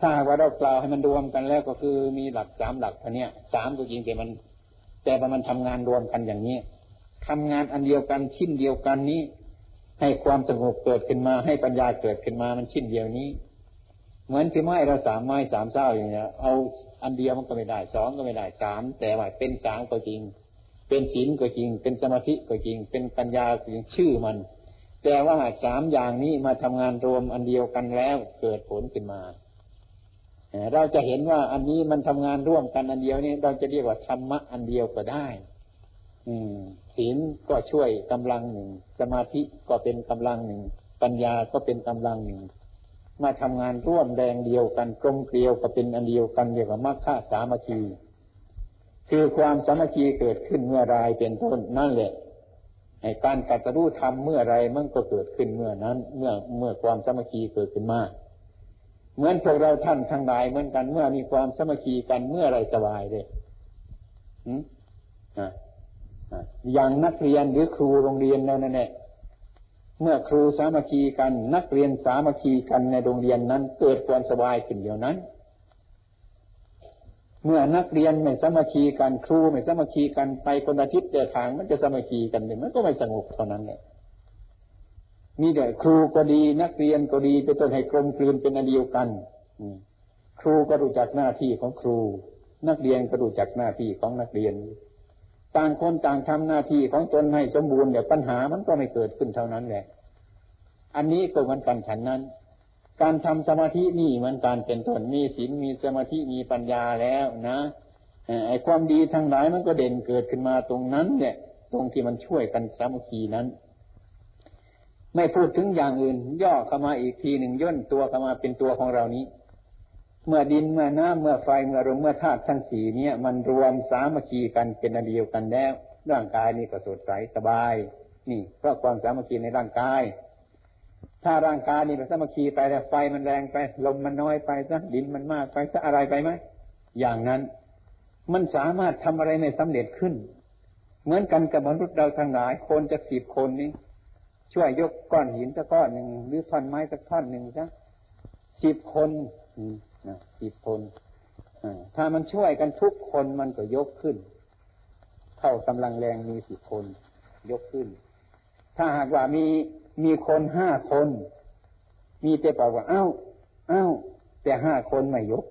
ถ้าว่าเรากล่าวให้มันรวมกันแล้วก็คือมีหลักสามหลักท่านี้สามก็จริงแต่มัน แต่มันทำงานรวมกันอย่างนี้ ทำงานอันเดียวกันชิ้นเดียวกันนี้ ให้ความสงบเกิดขึ้นมา ให้ปัญญาเกิดขึ้นมามันชิ้นเดียวนี้ เหมือนที่ไม้เราสามไม้สามเจ้าอย่างเงี้ยเอาอันเดียวมันก็ไม่ได้สองก็ไม่ได้สามแต่ว่าเป็นสามก็จริง เป็นศีลก็จริง เป็นสมาธิก็จริง เป็นปัญญาก็จริงชื่อมันแต่ว่าสามอย่างนี้มาทำงานรวมอันเดียวกันแล้วเกิดผลขึ้นมา เราจะเห็นว่าอันนี้มันทำงานร่วมกันอันเดียวนี้เราจะเรียกว่าธรรมะอันเดียวก็ได้ อืม ศีลก็ช่วยกำลังหนึ่ง สมาธิก็เป็นกำลังหนึ่ง ปัญญาก็เป็นกำลังหนึ่ง มาทำงานร่วมแดงเดียวกันกลมเกลียวก็เป็นอันเดียวกันเรียกว่ามรรคสามัคคีคือความสามัคคีเกิดขึ้นเมื่อไรเป็นต้นนั่นแหละไอ้การกัตรู้ทำเมื่อไรมันก็เกิดขึ้นเมื่อนั้น เมื่อเมื่อความสามัคคีเกิดขึ้นมาเหมือนพวกเราท่านทั้งหลายเหมือนกันเมื่อมีความสามัคคีกันเมื่อไรสบายเลยอืมอะ อย่างนักเรียนหรือครูโรงเรียนนั่นแหละเมื่อครูสามัคคีกัน นักเรียนสามัคคีกันในโรงเรียนนั้น เกิดความสบายขึ้นเดียวนั้น เมื่อนักเรียนไม่สามาคีกันครูไม่สามาคีกันไปคนอาทิตย์แต่ทางมันจะสามาคีกันเนี่ยมันก็ไม่สงบเท่านั้นเนี่ยมีแต่ครูก็ดีนักเรียนก็ดีไปจนให้กลมกลืนเป็นอันเดียวกันครูก็รู้จักหน้าที่ของครู นักเรียนก็รู้จักหน้าที่ของนักเรียน ต่างคนต่างทำหน้าที่ของตนให้สมบูรณ์เดี๋ยวปัญหามันก็ไม่เกิดขึ้นเท่านั้นแหละ อันนี้ก็เหมือนกันฉันนั้น การทำสมาธินี่มันการเป็นต้นมีศีลมีสมาธิมีปัญญาแล้วนะไอ้ความดีทั้งหลายมันก็เด่นเกิดขึ้นมาตรงนั้นเนี่ยตรงที่มันช่วยกันสามัคคีนั้น ไม่พูดถึงอย่างอื่น ย่อเข้ามาอีกทีหนึ่งย่นตัวเข้ามาเป็นตัวของเรานี้ เมื่อดินเมื่อน้ำเมื่อไฟเมื่อลมเมื่อธาตุทั้งสี่เนี่ยมันรวมสามัคคีกันเป็นอันเดียวกันแล้ว ร่างกายนี่ก็สดใสสบาย นี่เพราะความสามัคคีในร่างกาย ถ้าร่างกายนี่มันสมัคคีไปแต่ไฟมันแรงไป ลมมันน้อยไปซะดินมันมากไปซะอะไรไปไหมอย่างนั้น มันสามารถทำอะไรไม่สำเร็จขึ้น เหมือนกันกับมนุษย์เราทั้งหลายคนจะสิบคนนี้ช่วยยกก้อนหินสักก้อนหนึ่งหรือท่อนไม้สักท่อนหนึ่งซะสิบคน สิบคนถ้ามันช่วยกันทุกคนมันก็ยกขึ้น เท่ากำลังแรงมีสิบคน ยกขึ้น ถ้าหากว่ามีมีคนห้าคน มีแต่บอกว่า เอ้า เอ้า แต่ห้าคนไม่ยก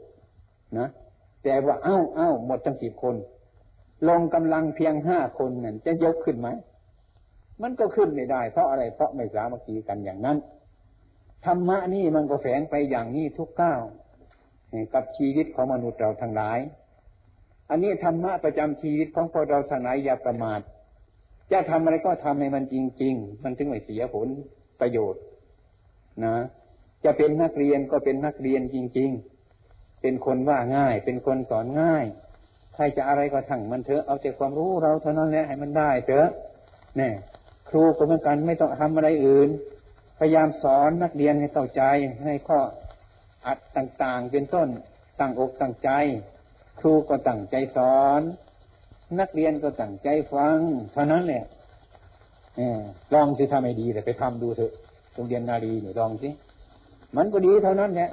นะแต่ว่าเอ้าเอ้าหมดทั้งสิบคน ลงกำลังเพียงห้าคนนั่นจะยกขึ้นไหมมันก็ขึ้นไม่ได้ เพราะอะไรเพราะไม่สามัคคีกันอย่างนั้นธรรมะนี่มันก็แฝงไปอย่างนี้ทุกก้าว กับชีวิตของมนุษย์เราทั้งหลาย อันนี้ธรรมะประจำชีวิตของพวกเราทั้งหลายอย่าประมาทจะทำอะไรก็ทำให้มันจริง ๆ มันถึงไม่เสียผลประโยชน์ นะ จะเป็นนักเรียนก็เป็นนักเรียนจริง ๆ เป็นคนว่าง่าย เป็นคนสอนง่าย ใครจะอะไรก็ทั้งมันเถอะเอาแต่ความรู้เราเท่านั้นแหละให้มันได้เถอะนี่ครูก็เหมือนกันไม่ต้องทำอะไรอื่น พยายามสอนนักเรียนให้เข้าใจให้ข้อ อัดต่างๆ เป็นต้นตั้งอกตั้งใจ ครูก็ตั้งใจสอน นักเรียนก็ตั้งใจฟัง เท่านั้นแหละลองสิทำให้ดีแต่ไปทำดูเถอะโรงเรียนนาดีนี่ลองสิมันก็ดีเท่านั้นแหละ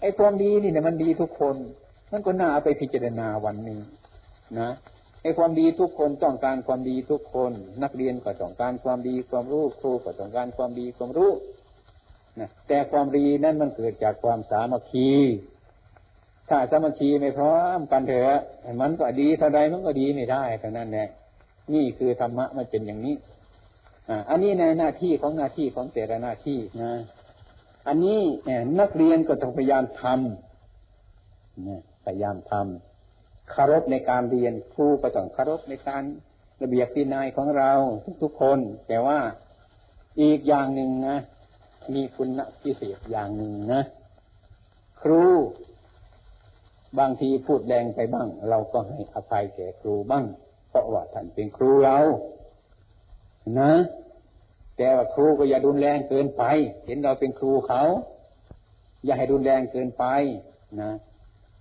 ไอ้ความดีนี่เนี่ยมันดีทุกคน มันก็น่าเอาไปพิจารณาวันหนึ่งนะไอ้ความดีทุกคนต้องการความดีทุกคน นักเรียนก็ต้องการความดีความรู้ครูก็ต้องการความดีความรู้ แต่ความดีนั่นมันเกิดจากความสามัคคี ถ้าสามาธิไม่พร้อมกันเถอะมันก็ดีเท่าใดมันก็ดีไม่ได้เท่านั้นแหละนี่คือธรรมะมันเป็นอย่างนี้อันนี้ในหน้าที่ของหน้าที่ของแต่ละหน้าที่นะ อันนี้นักเรียนก็ต้องพยายามทำนะพยายามทำคารพในการเรียนครูก็ต้องคารพในการระเบียบปีนายของเราทุกๆคน แต่ว่าอีกอย่างหนึ่งนะ มีคุณพิเศษอย่างหนึ่งนะ ครู บางทีพูดแรงไปบ้าง เราก็ให้อภัยแก่ครูบ้าง เพราะว่าท่านเป็นครูเรา นะ แต่ว่าครูก็อย่าดุนแรงเกินไป เห็นเราเป็นครูเขา อย่าให้ดุนแรงเกินไปนะ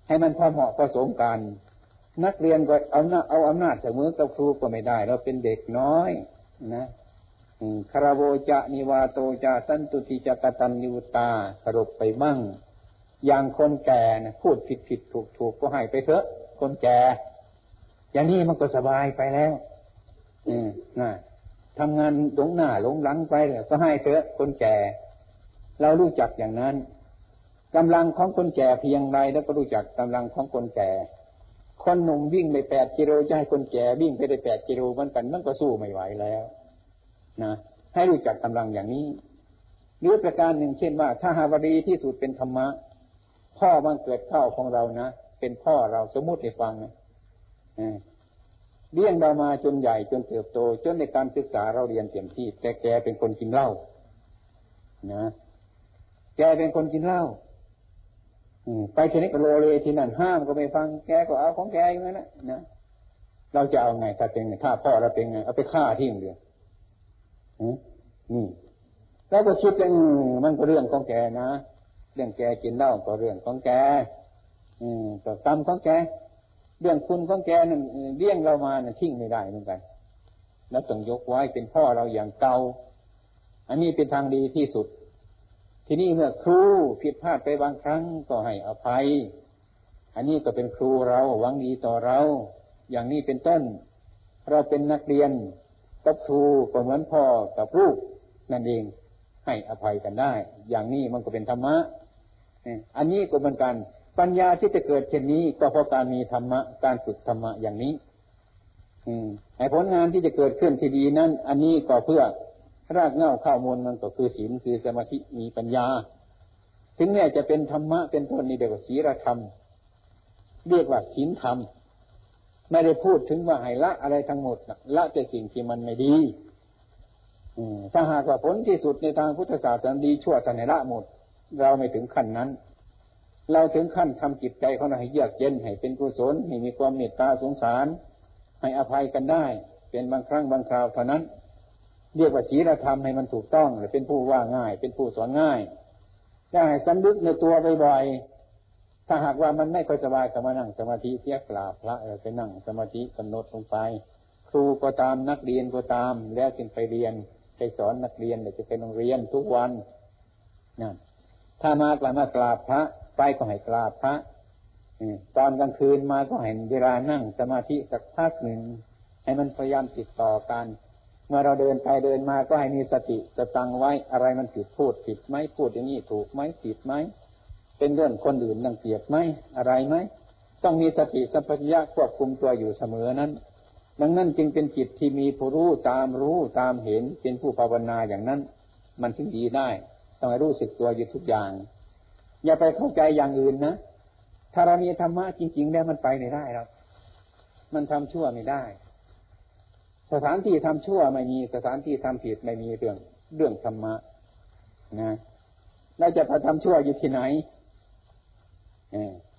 ให้มันพอเหมาะผสมกัน นักเรียนก็เอาหน้าเอาอำนาจเสมอกับครูก็ไม่ได้ เราเป็นเด็กน้อย นะ คารโวจะนิวาโตจะสันตุติจะกตันยูตาสรุปไปบ้างอย่างคนแก่นะพูดผิดผิดถูกถูกก็ให้ไปเถอะ คนแก่ อย่างนี้มันก็สบายไปแล้ว อืมนะทำงานหลงหน้าหลงหลังไปเลยก็ให้เถอะคนแก่ เรารู้จักอย่างนั้นกำลังของคนแก่เพียงไรแล้วก็รู้จักกำลังของคนแก่ คนหนุ่มวิ่งไปแปดกิโลจะให้คนแก่วิ่งไปได้แปดกิโลมันกันมันก็สู้ไม่ไหวแล้ว นะให้รู้จักกำลังอย่างนี้หรือประการหนึ่งเช่นว่า ถ้าหาวดีที่สุดเป็นธรรมะ พ่อบังเกิดเข้าของเรานะเป็นพ่อเราสมมุติให้ฟังนะเลี้ยงเรามาจนใหญ่จนเติบโต จนในการศึกษาเราเรียนเต็มที่ แต่แกเป็นคนกินเหล้านะแกเป็นคนกินเหล้าไปทีนี้ก็โลเลยที่นั่นห้ามก็ไม่ฟัง แกก็เอาของแกอย่างนั้นนะเราจะเอาไงถ้าเป็นถ้าพ่อเราเป็นไงเอาไปฆ่าทิ้งเดียว นี่แล้วก็คิดเป็นมันก็เรื่องของแกนะเรื่องแกกินเหล้าก็เรื่องของแก อืมก็กรรมของแก เรื่องคุณของแกนั่นเลี้ยงเรามานั่นทิ้งไม่ได้เหมือนกันแล้วต้องยกไว้เป็นพ่อเราอย่างเก่าอันนี้เป็นทางดีที่สุด ทีนี้เมื่อครูผิดพลาดไปบางครั้งก็ให้อภัย อันนี้ก็เป็นครูเราหวังดีต่อเรา อย่างนี้เป็นต้น เราเป็นนักเรียน กับครูก็เหมือนพ่อกับลูกนั่นเองให้อภัยกันได้ อย่างนี้มันก็เป็นธรรมะอันนี้ก็เหมือนกันปัญญาที่จะเกิดเช่นนี้ก็เพราะการมีธรรมะการฝึกธรรมะอย่างนี้ อืมไอ้ผลงานที่จะเกิดขึ้นที่ดีนั้น อันนี้ก็เพื่อรากเหง้าข้าวมูลมันก็คือศีลคือสมาธิมีปัญญา ถึงแม้จะเป็นธรรมะเป็นต้นนี้เดียวกับศีลธรรม เรียกว่าศีลธรรม ไม่ได้พูดถึงว่าให้ละอะไรทั้งหมดละแต่สิ่งที่มันไม่ดีถ้าหากว่าผลที่สุดในทางพุทธศาสนาดีชั่วสันละหมด เราไม่ถึงขั้นนั้น เราถึงขั้นทำจิตใจของเราให้เยือกเย็นให้เป็นกุศลให้มีความเมตตาสงสาร ให้อภัยกันได้ เป็นบางครั้งบางคราวเท่านั้น เรียกว่าศีลธรรมให้มันถูกต้องหรือเป็นผู้ว่าง่าย เป็นผู้สอนง่ายได้สำนึกในตัวบ่อย ถ้าหากว่ามันไม่ค่อยสบายก็มานั่งสมาธิเสียกราบพระไปนั่งสมาธิกำหนดลงไป ครูก็ตามนักเรียนก็ตาม แล้วจึงไปเรียนไปสอนนักเรียนเดี๋ยวจะไปโรงเรียนทุกวันนั่นถ้ามากลามากราบพระ ไปก็ให้กราบพระตอนกลางคืนมาก็ให้เวลานั่งสมาธิสักพักหนึ่งให้มันพยายามติดต่อกัน เมื่อเราเดินไปเดินมาก็ให้มีสติสตังไว้อะไรมันผิดพูดผิดไหมพูดอย่างนี้ถูกไหมผิดไหม เป็นเรื่องคนอื่นนังเกียดไหมอะไรไหมต้องมีสติสัมปชัญญะควบคุมตัวอยู่เสมอนั้น ดังนั้นจึงเป็นจิตที่มีผู้รู้ตามรู้ตามเห็นเป็นผู้ภาวนาอย่างนั้น มันถึงดีได้ ต้องรู้สึกตัวอยู่ทุกอย่าง อย่าไปเข้าใจอย่างอื่นนะถ้าเรามีธรรมะจริง ๆ แล้วมันไปไม่ได้ครับมันทำชั่วไม่ได้ สถานที่ทำชั่วไม่มีสถานที่ทำผิดไม่มีเรื่องเรื่องธรรมะนะเราจะไปทำชั่วอยู่ที่ไหน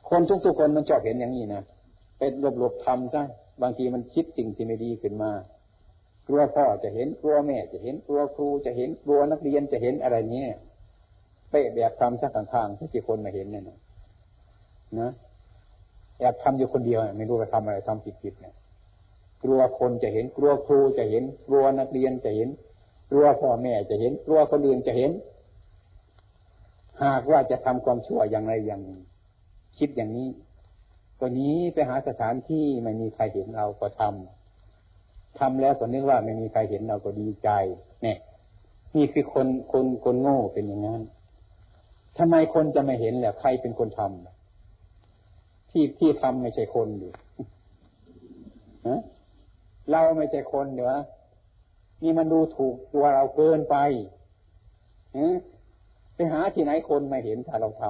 คนทุกๆคนมันชอบเห็นอย่างนี้นะเป็นหลบๆทำซะบางทีมันคิดสิ่งที่ไม่ดีขึ้นมากลัวพ่อจะเห็นกลัวแม่จะเห็นกลัวครูจะเห็นกลัวนักเรียนจะเห็นอะไรเนี้ยเป๊ะแบบทำสักข้างๆที่คนมาเห็นเนี่ยนะแอบทำอยู่คนเดียวไม่รู้จะทำอะไรทำผิดๆเนี่ยกลัวคนจะเห็น กลัวครูจะเห็น กลัวนักเรียนจะเห็น กลัวพ่อแม่จะเห็น กลัวคนอื่นจะเห็น หากว่าจะทำความชั่วอย่างไรอย่าง คิดอย่างนี้ก็นี้ไปหาสถานที่ไม่มีใครเห็นเราก็ทำทำแล้วก็นึกว่าไม่มีใครเห็นเราก็ดีใจ เนี่ย นี่คือคนคนคนโง่เป็นอย่างนั้นทำไมคนจะไม่เห็นแหละใครเป็นคนทำที่ที่ทำไม่ใช่คนอยู่ฮะเราไม่ใช่คนเดี๋ยวนี่มันดูถูกตัวเราเกินไปไปหาที่ไหนคนไม่เห็นถ้าเราท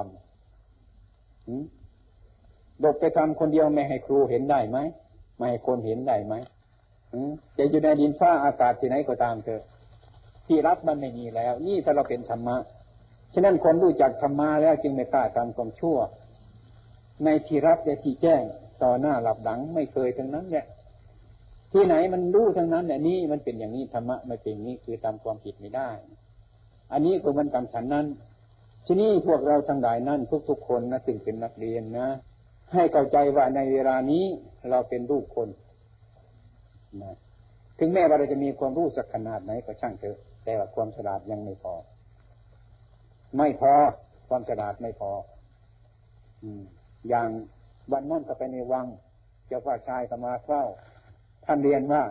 ำดบไปทำคนเดียวไม่ให้ครูเห็นได้ไหมไม่ให้คนเห็นได้ไหมจะอยู่ในดินฟ้าอากาศที่ไหนก็ตามเถอะที่รับมันไม่มีแล้ว นี่ถ้าเราเป็นธรรมะฉะนั้นคนรู้จักธรรมะแล้วจึงไม่กล้าทำความชั่ว ในที่รับและที่แจ้งต่อหน้าหลับหลังไม่เคยทั้งนั้นแหละที่ไหนมันรู้ทั้งนั้นแหละนี่มันเป็นอย่างนี้ธรรมะไม่เป็นนี้คือตามความผิดไม่ได้ อันนี้ก็มันกำฉันนั้น ที่นี่พวกเราทั้งหลายนั่นทุกๆคนนะถึงเป็นนักเรียนนะ ให้เข้าใจว่าในเวลานี้เราเป็นลูกคนนะถึงแม้ว่าเราจะมีความรู้สักขนาดไหนก็ช่างเถอะ แต่ว่าความฉลาดยังไม่พอ ไม่พอ ความฉลาดไม่พอ อืม อย่างวันนั้นก็ไปในวังเจ้าว่าชายก็มาเฝ้าท่านเรียนว่า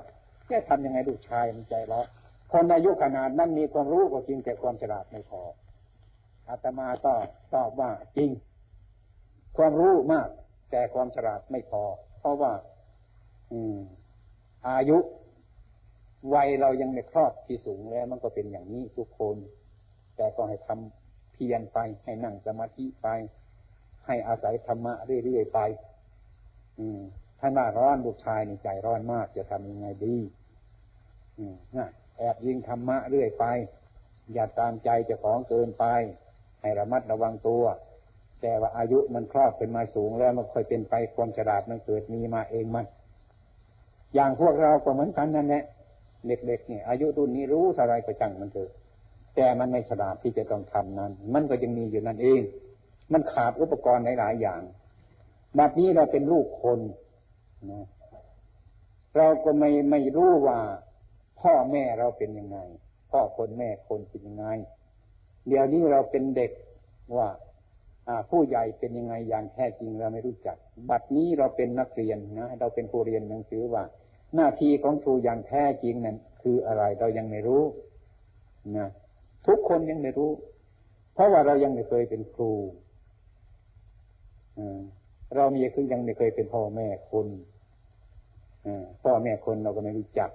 จะทำยังไงลูกชายมันใจร้อนคนอายุขนาดนั้นมีความรู้ก็จริงแต่ความฉลาดไม่พอ อาตมาก็ตอบว่าจริง ความรู้มาก แต่ความฉลาดไม่พอ เพราะว่า อืม อายุ วัยเรายังไม่ครอบที่สูงแล้ว มันก็เป็นอย่างนี้ทุกคน แต่ก็ให้ทำเพียรไป ให้นั่งสมาธิไป ให้อาศัยธรรมะเรื่อยๆไป อืมท่านว่าร้อนลูกชายในใจร้อนมากจะทำยังไงดี อืมนะแอบยิงธรรมะเรื่อยไป อย่าตามใจจะของเกินไป ให้ระมัดระวังตัว แต่ว่าอายุมันครอบเป็นมาสูงแล้วมันค่อยเป็นไปความฉลาดมันเกิดมีมาเองมัน อย่างพวกเราก็เหมือนกันนั่นแหละเด็กๆเนี่ยอายุรุ่นนี้รู้อะไรก็จังมันเถอะแต่มันไม่ฉลาดที่จะต้องทำนั้น มันก็ยังมีอยู่นั่นเอง มันขาดอุปกรณ์หลายๆอย่างแบบนี้เราเป็นลูกคนนะเราก็ไม่ไม่รู้ว่าพ่อแม่เราเป็นยังไง พ่อคนแม่คนเป็นยังไง เดี๋ยวนี้เราเป็นเด็กว่าผู้ใหญ่เป็นยังไงอย่างแท้จริงเราไม่รู้จัก บัดนี้เราเป็นนักเรียนนะเราเป็นผู้เรียนหนังสือว่า หน้าที่ของครูอย่างแท้จริงนั้นคืออะไรเรายังไม่รู้นะทุกคนยังไม่รู้ เพราะว่าเรายังไม่เคยเป็นครูเรามีคือยังไม่เคยเป็นพ่อแม่คนพ่อแม่คนเราก็ไม่รู้จัก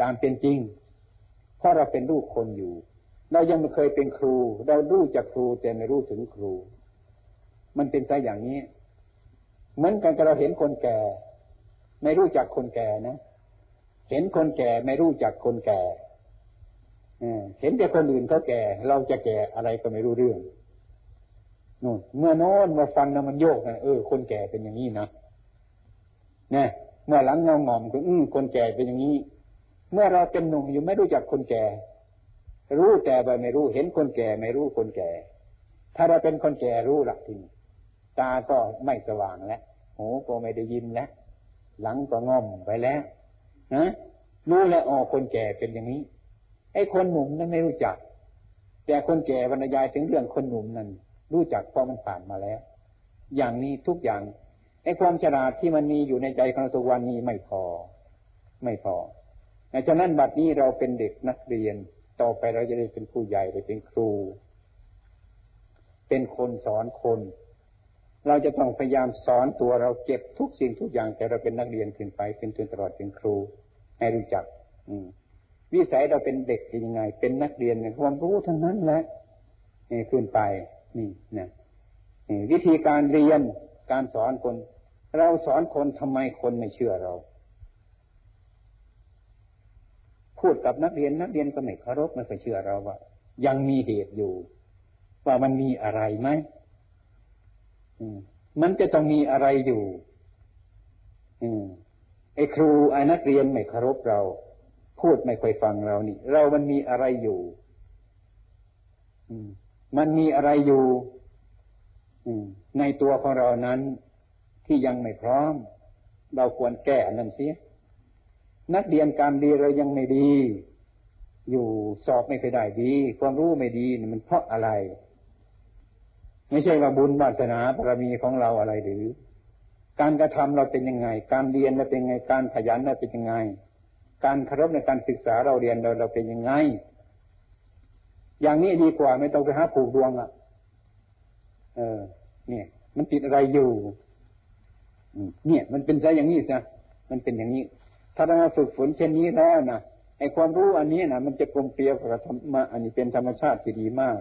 ตามเป็นจริง เพราะเราเป็นลูกคนอยู่ เรายังไม่เคยเป็นครู เรารู้จักครูแต่ไม่รู้ถึงครู มันเป็นใจอย่างนี้ เหมือนกันกับเราเห็นคนแก่ ไม่รู้จักคนแก่นะเห็นคนแก่ไม่รู้จักคนแก่เห็นแต่คนอื่นเขาแก่ เราจะแก่อะไรก็ไม่รู้เรื่องนู่นเมื่อโน้นมาฟันนะมันโยกนะเออคนแก่เป็นอย่างนี้นะเนี่ยเมื่อหลังเงาหงอมก็อือคนแก่เป็นอย่างนี้ เมื่อเราเป็นหนุ่มอยู่ไม่รู้จักคนแก่ รู้แต่ไปไม่รู้ เห็นคนแก่ไม่รู้คนแก่ ถ้าเราเป็นคนแก่รู้หลักทีนี้ตาก็ไม่สว่างแล้วหูก็ไม่ได้ยินแล้วหลังก็ง่อมไปแล้วนะรู้แล้วอ๋อคนแก่เป็นอย่างนี้ ไอ้คนหนุ่มนั้นไม่รู้จัก แต่คนแก่บรรยายถึงเรื่องคนหนุ่มนั้น รู้จักเพราะมันผ่านมาแล้ว อย่างนี้ทุกอย่างไอ้ความฉลาดที่มันมีอยู่ในใจของเราตัววันนี้ไม่พอ ไม่พอดังนั้นบัดนี้เราเป็นเด็กนักเรียน ต่อไปเราจะได้เป็นผู้ใหญ่ได้เป็นครู เป็นคนสอนคน เราจะต้องพยายามสอนตัวเราเก็บทุกสิ่งทุกอย่างแต่เราเป็นนักเรียนขึ้นไป เป็นจนตลอดเป็นครู ให้รู้จัก อืมวิสัยเราเป็นเด็กยังไง เป็นนักเรียนความรู้ทั้งนั้นแหละนี่ขึ้นไป นี่นะนี่วิธีการเรียนการสอนคน เราสอนคนทำไมคนไม่เชื่อเรา พูดกับนักเรียนนักเรียนก็ไม่เคารพไม่เคยเชื่อเราว่า ยังมีเหตุอยู่ ว่ามันมีอะไรไหมมันจะต้องมีอะไรอยู่อไอ้ครูไอ้นักเรียนไม่เคารพเรา พูดไม่ค่อยฟังเรานี่ เรามันมีอะไรอยู่มันมีอะไรอยู่ในตัวของเรานั้นที่ยังไม่พร้อม เราควรแก้อันนั้นเสีย นักเรียนการดีเรายังไม่ดี อยู่สอบไม่เคยได้ดี ความรู้ไม่ดีมันเพราะอะไร ไม่ใช่ว่าบุญวาสนาบารมีของเราอะไรหรือ การกระทำเราเป็นยังไง การเรียนเราเป็นยังไง การขยันเราเป็นยังไง การเคารพในการศึกษาเราเรียนเราเราเป็นยังไง อย่างนี้ดีกว่าไม่ต้องไปหาผูกดวงอะ เออ เนี่ย มันติดอะไรอยู่เนี่ย มันเป็นใจอย่างนี้ซะมันเป็นอย่างนี้ ถ้าเราฝึกฝนเช่นนี้แล้วนะไอ้ความรู้อันนี้นะมันจะกลมเกลียวกับธรรมะอันนี้เป็นธรรมชาติที่ดีมาก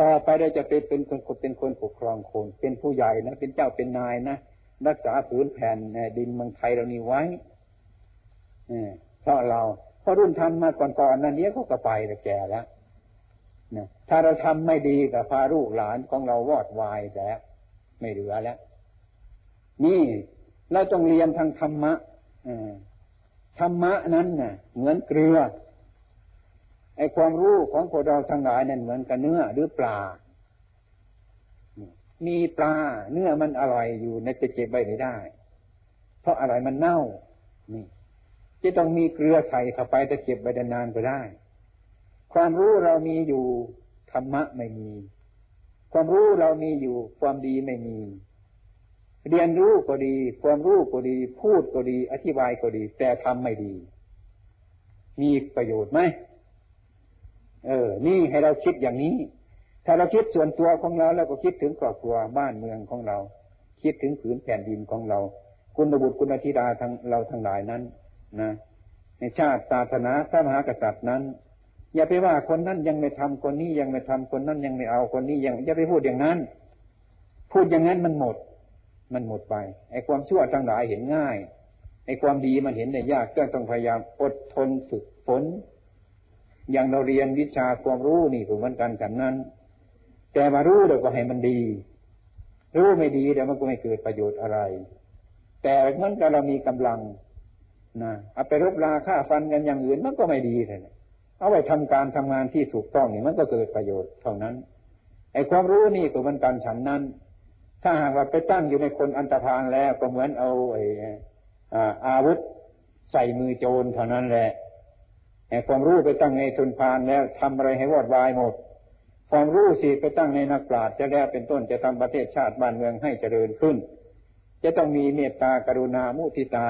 ต่อไปเราจะเป็นเป็นคนเป็นคนปกครองคน เป็นผู้ใหญ่นะเป็นเจ้าเป็นนายนะรักษาผืนแผ่นดินเมืองไทยเรานี่ไว้เพราะเราเพราะรุ่นทำมาก่อนๆนั้นเนี้ยก็กระไปแต่แก่แล้วนะถ้าเราทำไม่ดีกับพาลูกหลานของเราวอดวายแล้วไม่เหลือแล้ว นี่เราต้องเรียนทางธรรมะ ธรรมะนั้นน่ะ เหมือนเกลือไอความรู้ของพวกเราทั้งหลายนั่นเหมือนกับเนื้อหรือปลา มีปลาเนื้อมันอร่อยอยู่ในจะเก็บไว้ไม่ได้ เพราะอะไรมันเน่า นี่จะต้องมีเกลือใส่เข้าไปจะเก็บไว้นานก็ได้ ความรู้เรามีอยู่ธรรมะไม่มี ความรู้เรามีอยู่ ความดีไม่มี เรียนรู้ก็ดี ความรู้ก็ดี พูดก็ดี อธิบายก็ดี แต่ทำไม่ดี มีประโยชน์ไหมเออ นี่ให้เราคิดอย่างนี้ ถ้าเราคิดส่วนตัวของเราแล้วก็คิดถึงครอบครัวบ้านเมืองของเรา คิดถึงผืนแผ่นดินของเรา คุณบุตรคุณธิดาทั้งเราทั้งหลายนั้น นะในชาติศาสนาพระมหากษัตริย์นั้น อย่าไปว่าคนนั้นยังไม่ทำคนนี้ยังไม่ทำคนนั้นยังไม่เอาคนนี้ยังอย่าไปพูดอย่างนั้น พูดอย่างนั้นมันหมด มันหมดไปไอ้ความชั่วทั้งหลายเห็นง่ายไอ้ความดีมันเห็นได้ยากก็ต้องพยายามอดทนฝึกฝนอย่างเราเรียนวิชาความรู้นี่ก็เหมือนกันฉันนั้น แต่มารู้เดี๋ยวก็ให้มันดี รู้ไม่ดีเดี๋ยวมันก็ไม่เกิดประโยชน์อะไร แต่เมื่อนกับเรามีกำลังนะเอาไปรบราฆ่าฟันกันอย่างอื่นมันก็ไม่ดีเลยเอาไว้ทำการทำงานที่ถูกต้องนี่มันก็เกิดประโยชน์เท่านั้นไอ้ความรู้นี่ก็เหมือนกันฉันนั้น ถ้าหากว่าไปตั้งอยู่ในคนอันตรพานแล้วก็เหมือนเอาไอ้อาวุธใส่มือโจรเท่านั้นแหละความรู้ไปตั้งในชนพานแล้วทำอะไรให้วอดวายหมด ความรู้สิไปตั้งในนักปราชญ์จะแล้วเป็นต้นจะทำประเทศชาติบ้านเมืองให้เจริญขึ้น จะต้องมีเมตตากรุณามุทิตา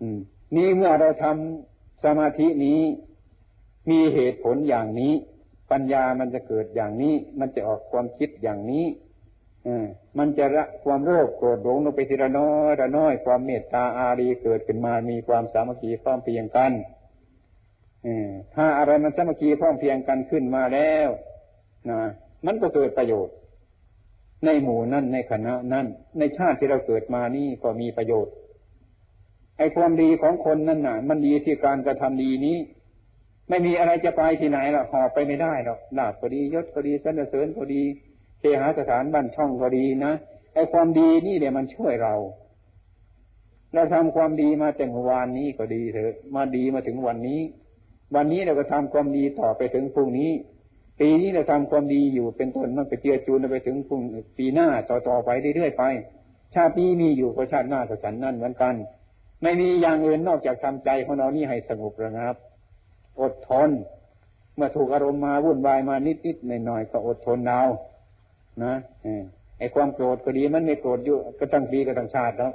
อืม นี่เมื่อเราทำสมาธินี้ มีเหตุผลอย่างนี้ ปัญญามันจะเกิดอย่างนี้ มันจะออกความคิดอย่างนี้ มันจะละความโลภโกรธหลงลงไปทีละน้อยละน้อยความเมตตาอารีเกิดขึ้นมามีความสามัคคีพร้อมเพียงกันถ้าอะไรมันสามัคคีพร้อมเพียงกันขึ้นมาแล้วนะมันก็เกิดประโยชน์ ในหมู่นั่นในคณะนั่นในชาติที่เราเกิดมานี่ก็มีประโยชน์ไอ้ความดีของคนนั่นน่ะ มันดีที่การกระทำดีนี้ ไม่มีอะไรจะไปที่ไหนหรอกหอบไปไม่ได้หรอกลาบก็ดียศก็ดีสรรเสริญก็ดี เทหาสถานบ้านช่องก็ดีนะไอ้ความดีนี่เนี่ยมันช่วยเรา เราทำความดีมาแต่เมื่อวานนี้ก็ดีเถอะ มาดีมาถึงวันนี้ วันนี้เราก็ทำความดีต่อไปถึงพรุ่งนี้ ปีนี้เราทำความดีอยู่เป็นต้นมันไปเจือจูนไปถึงพรุ่งปีหน้าต่อต่อไปเรื่อยๆไป ชาตินี้มีอยู่ก็ชาติหน้าก็ฉันนั่นเหมือนกัน ไม่มีอย่างอื่นนอกจากทำใจของเรานี่ให้สงบระงับ อดทนเมื่อถูกอารมณ์มาวุ่นวายมานิดๆหน่อยๆก็อดทนเอา นะไอ้ความโกรธก็ดีมันไม่โกรธอยู่ก็ตั้งปีก็ตั้งชาติแล้ว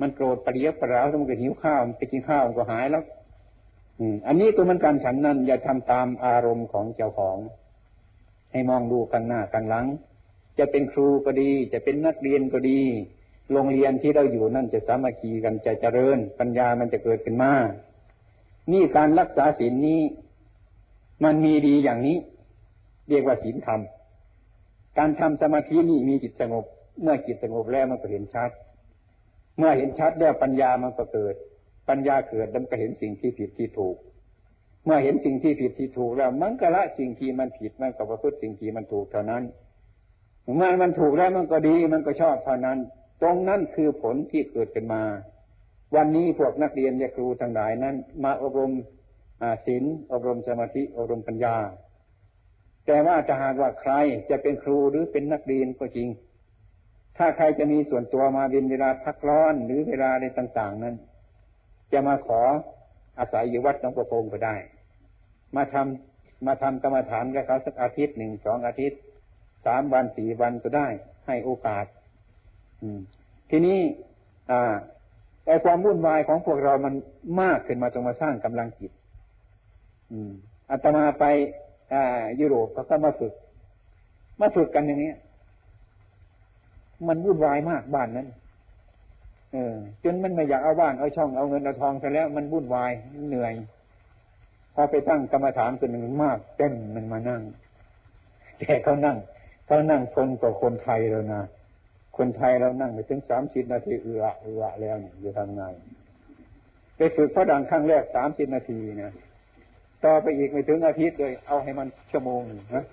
มันโกรธปริยปราวมันก็หิวข้าวมันไปกินข้าวมันก็หายแล้วอันนี้ตัวมันการฉันนั้นอย่าทำตามอารมณ์ของเจ้าของ ให้มองดูกันหน้ากันหลัง จะเป็นครูก็ดี จะเป็นนักเรียนก็ดี โรงเรียนที่เราอยู่นั่นจะสามัคคีกันจะเจริญ ปัญญามันจะเกิดขึ้นมานี่การรักษาศีลนี้ มันมีดีอย่างนี้ เรียกว่าศีลธรรม การทำสมาธินี่มีจิตสงบ เมื่อจิตสงบแล้วมันก็เห็นชัด เมื่อเห็นชัดแล้วปัญญามันก็เกิด ปัญญาเกิดมันก็เห็นสิ่งที่ผิดที่ถูก เมื่อเห็นสิ่งที่ผิดที่ถูกแล้ว มันก็ละสิ่งที่มันผิดมันก็ประพฤติสิ่งที่มันถูกเท่านั้น เมื่อมันถูกแล้วมันก็ดีมันก็ชอบเท่านั้น ตรงนั้นคือผลที่เกิดขึ้นมา วันนี้พวกนักเรียนและครูทั้งหลายนั้น มาอบรมศีลอบรมสมาธิอบรมปัญญา แต่ว่าจะหากว่าใครจะเป็นครูหรือเป็นนักเรียนก็จริง ถ้าใครจะมีส่วนตัวมาเป็นเวลาพักร้อนหรือเวลาอะไรต่าง ๆ นั้น จะมาขออาศัยอยู่วัดหนองประพงก็ได้ มาทำมาทำกรรมฐานกับเขาสักอาทิตย์หนึ่งสองอาทิตย์สามวันสี่วันก็ได้ ให้โอกาส อืม ทีนี้ อ่าแต่ความวุ่นวายของพวกเรามันมากขึ้นมาจงมาสร้างกำลังจิต อืมอาตมาไป ยุโรปเขาก็มาฝึก มาฝึกกันอย่างนี้มันวุ่นวายมากบ้านนั้น เออ จนมันไม่อยากเอาบ้านเอาช่องเอาเงินเอาทองซะแล้ว มันวุ่นวายเหนื่อย พอไปตั้งกรรมฐานตัวหนึ่งมากเต้นมันมานั่ง แต่เขานั่งเขานั่งทนกว่าคนไทยแล้วนะคนไทยเรานั่งไปถึงสามสิบนาทีเอือเอือแล้วเนี่ยจะทำไงไปฝึกพระดังครั้งแรกสามสิบนาทีนะ ต่อไปอีกไม่ถึงอาทิตย์เลย เอาให้มันชั่วโมงนะ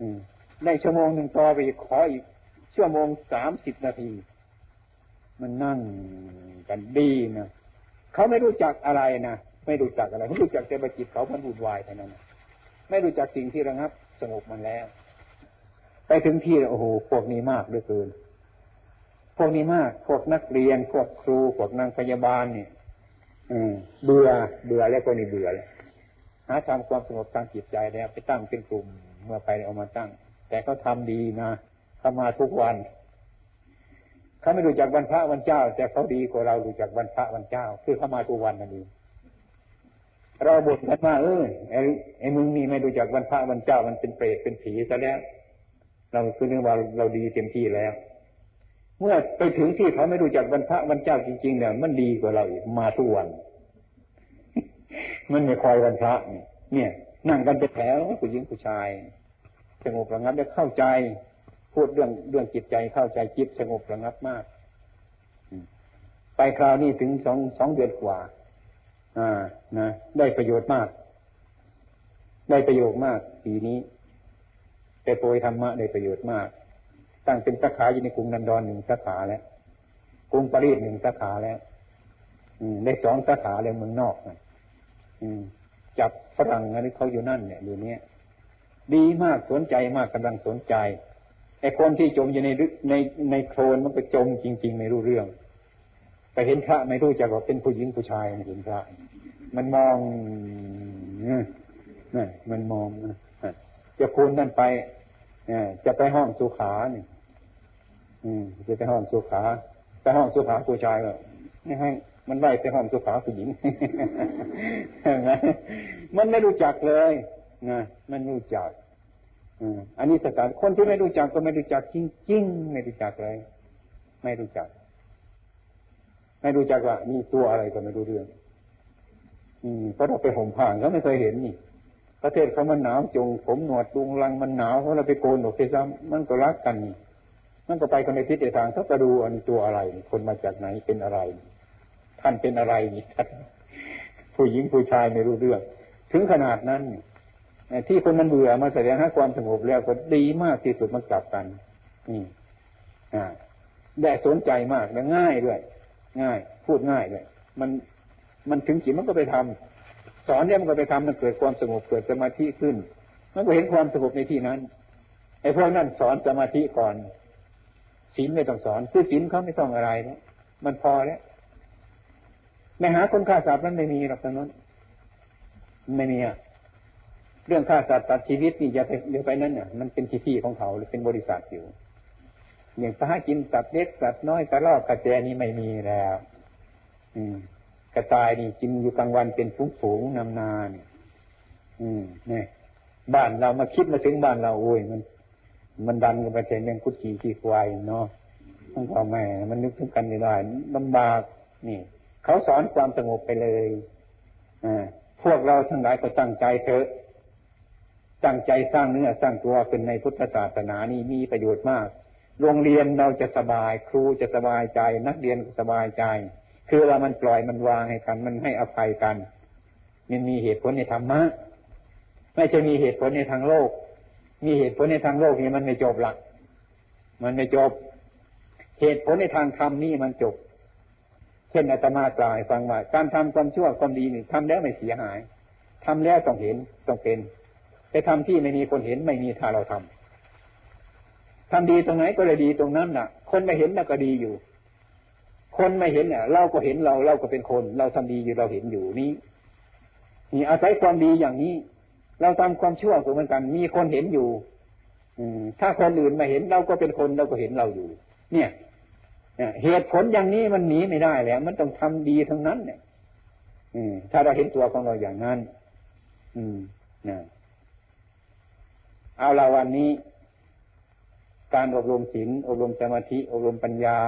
อืมได้ชั่วโมงหนึ่งต่อไปอีกขออีก ชั่วโมงสามสิบนาที มันนั่งกันดีนะเขาไม่รู้จักอะไรนะไม่รู้จักอะไรเขารู้จักแต่บจิตเขาพันวุ่นวายเท่านั้นไม่รู้จักสิ่งที่ระงับ สงบมันแล้ว ไปถึงที่โอ้โหพวกนี้มากด้วยเกินพวกนี้มาก พวกนักเรียน พวกครู พวกนางพยาบาลเนี่ยเบื่อ เบื่อแล้วก็นี่เบื่อเลย หาทำความสงบทางจิตใจแล้วไปตั้งเป็นกลุ่มเมื่อไปเอามาตั้ง แต่เขาทาดีนะเขามาทุกวันเขาไม่รู้จักวันพระวันเจ้า แต่เขาดีกว่าเรารู้จักวันพระวันเจ้า คือเขามาทุกวันนั่นเองเราบ่นกันว่าเออไอ้ไอ้มึงนี่ไม่รู้จักวันพระวันเจ้ามันเป็นเปรตเป็นผีซะแล้ว เราคือเรื่องว่าเราดีเต็มที่แล้ว เมื่อไปถึงที่เขาไม่รู้จักวันพระวันเจ้าจริงๆเนี่ยมันดีกว่าเราอีกมาทุกวัน มันไม่คอยวันพระเนี่ย นั่งกันเป็นแถวผู้หญิงผู้ชายสงบระงับได้เข้าใจ พูดเรื่องเรื่องจิตใจเข้าใจจิตสงบระงับมากไปคราวนี้ถึงสองสองเดือนกว่า อ่า นะ ได้ประโยชน์มาก ได้ประโยชน์มาก ปีนี้แต่โปรยธรรมะได้ประโยชน์มาก ตั้งเป็นสาขาอยู่ในกรุงนันดอนหนึ่งสาขาแล้ว กรุงปารีสหนึ่งสาขาแล้ว อืมได้สองสาขาแล้วเมืองนอกนะ จับฝรั่งอะไรเขาอยู่นั่นเนี่ยอยู่เนี้ยดีมากสนใจมากกำลังสนใจไอ้คนที่จมอยู่ในในในโคลนมันก็จมจริง ๆ ไม่รู้เรื่องไปเห็นพระไม่รู้จักว่าเป็นผู้หญิงผู้ชายเห็นพระ มันมองนี่มันมองจะคูณนั่นไปจะไปห้องสุขาเนี่ยจะไปห้องสุขาไปห้องสุขาผู้ชายก็ไม่ให้ มันไล่ไปห้องสุขาผู้หญิงมันไม่รู้จักเลยนะมันรู้จักอันนี้สถานคนที่ไม่รู้จักก็ไม่รู้จักจริงๆไม่รู้จักเลย ไม่รู้จัก ไม่รู้จักว่านี่ตัวอะไรก็ไม่รู้เรื่อง อืมเพราะเราไปห่มผ้าเขาไม่เคยเห็นนี่ประเทศเขามันหนาวจง ผมหนวดดุงลังมันหนาวเพราะเราไปโกนหนวดเซ้ำมันก็รักกันนี่มันก็ไปกันในทิศทางเขาจะดูอันตัวอะไร คนมาจากไหนเป็นอะไร ท่านเป็นอะไรนี่ท่านผู้หญิงผู้ชายไม่รู้เรื่อง ถึงขนาดนั้นที่คนมันเบื่อมาแสดงให้ความสงบแล้วก็ดีมากที่สุดมันกลับกันนี่อ่าได้สนใจมากและง่ายด้วย ง่าย พูดง่ายเลยมันมันถึงจิตมันก็ไปทำสอนเนี่ยมันก็ไปทำมันเกิดความสงบเกิดสมาธิขึ้น มันก็เห็นความสงบในที่นั้นไอ้พวกนั้นสอนสมาธิก่อนศีลไม่ต้องสอนคือศีลเขาไม่ต้องอะไรแล้วมันพอแล้ว ไม่หาคนฆ่าสัตว์นั้นไม่มีหรอกตรงนั้นไม่มีอะเรื่องฆ่าสัตว์ตัดชีวิตนี่อย่าไปอย่าไปนั้นเนี่ยมันเป็นที่ที่ของเขาหรือเป็นบริษัทอยู่อย่างสหกินสัตว์เล็กสัตว์น้อยกระรอกกระแจนี่ไม่มีแล้ว อืม กระต่ายนี่กินอยู่กลางวันเป็นฝูงฝูงนำนาเนี่ยอืมเนี่ยบ้านเรามาคิดมาถึงบ้านเราโอ้ยมัน มันดันกันไปเรื่องกุฏิขี้ควายเนาะต้องพ่อแม่มันนึกถึงกันไม่ได้ลำบากนี่ เขาสอนความสงบไปเลยอพวกเราทั้งหลายก็ตั้งใจเถอะ ตั้งใจสร้างเนื้อสร้างตัวเป็นในพุทธศาสนานี่มีประโยชน์มาก โรงเรียนเราจะสบาย ครูจะสบายใจ นักเรียนสบายใจ คือเรามันปล่อยมันวางให้กัน มันให้อภัยกันมันมีเหตุผลในธรรมะไม่ใช่มีเหตุผลในทางโลก มีเหตุผลในทางโลกนี่มันไม่จบหลัก มันไม่จบ เหตุผลในทางธรรมนี่มันจบ ช่นอาตมากล่าวให้ฟังว่าการทำความชั่วความดีนี่ทำแล้วไม่เสียหายทำแล้วต้องเห็นต้องเป็นแต่ทำที่ไม่มีคนเห็นไม่มีถ้าเราทำทำดีตรงไหนก็เลยดีตรงนั้นน่ะ คนไม่เห็นน่ะก็ดีอยู่ คนไม่เห็นเนี่ยเราก็เห็นเราเราก็เป็นคน เราทำดีอยู่เราเห็นอยู่นี้นี่อาศัยความดีอย่างนี้ เราทำความชั่วเหมือนกัน มีคนเห็นอยู่ อืมถ้าคนอื่นมาเห็นเราก็เป็นคนเราก็เห็นเราอยู่ เนี่ย เหตุผลอย่างนี้มันหนีไม่ได้แล้ว มันต้องทำดีทั้งนั้น เนี่ย อืม ถ้าเราเห็นตัวของเราอย่างนั้น อืมนะเอาละวันนี้ การอบรมศีลอบรมสมาธิ อบรมปัญญา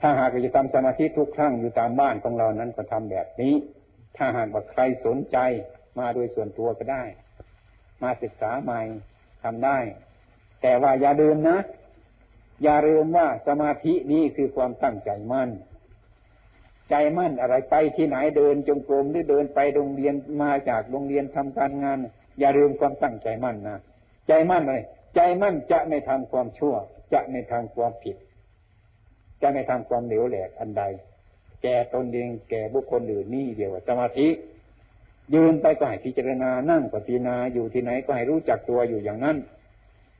ถ้าหากจะทำสมาธิทุกครั้งอยู่ตามบ้านของเรานั้นก็ทำแบบนี้ ถ้าหากว่าใครสนใจ มาโดยส่วนตัวก็ได้ มาศึกษาใหม่ทำได้ แต่ว่าอย่าลืมนะ อย่าลืมว่าสมาธินี้คือความตั้งใจมั่น ใจมั่นอะไรไปที่ไหนเดินจงกรมหรือเดินไปโรงเรียนมาจากโรงเรียนทำการงาน อย่าลืมความตั้งใจมั่นนะใจมั่นเลยใจมั่นจะไม่ทำความชั่วจจะในทาความผิด จะในทาความเหลวแหลกอันใด แก่ตนเองแก่บุคคลอื่นนี่เดียวสมาธิยืนไปก็ให้พิจารณานั่งก็พิจารณาอยู่ที่ไหนก็ให้รู้จักตัวอยู่อย่างนั้น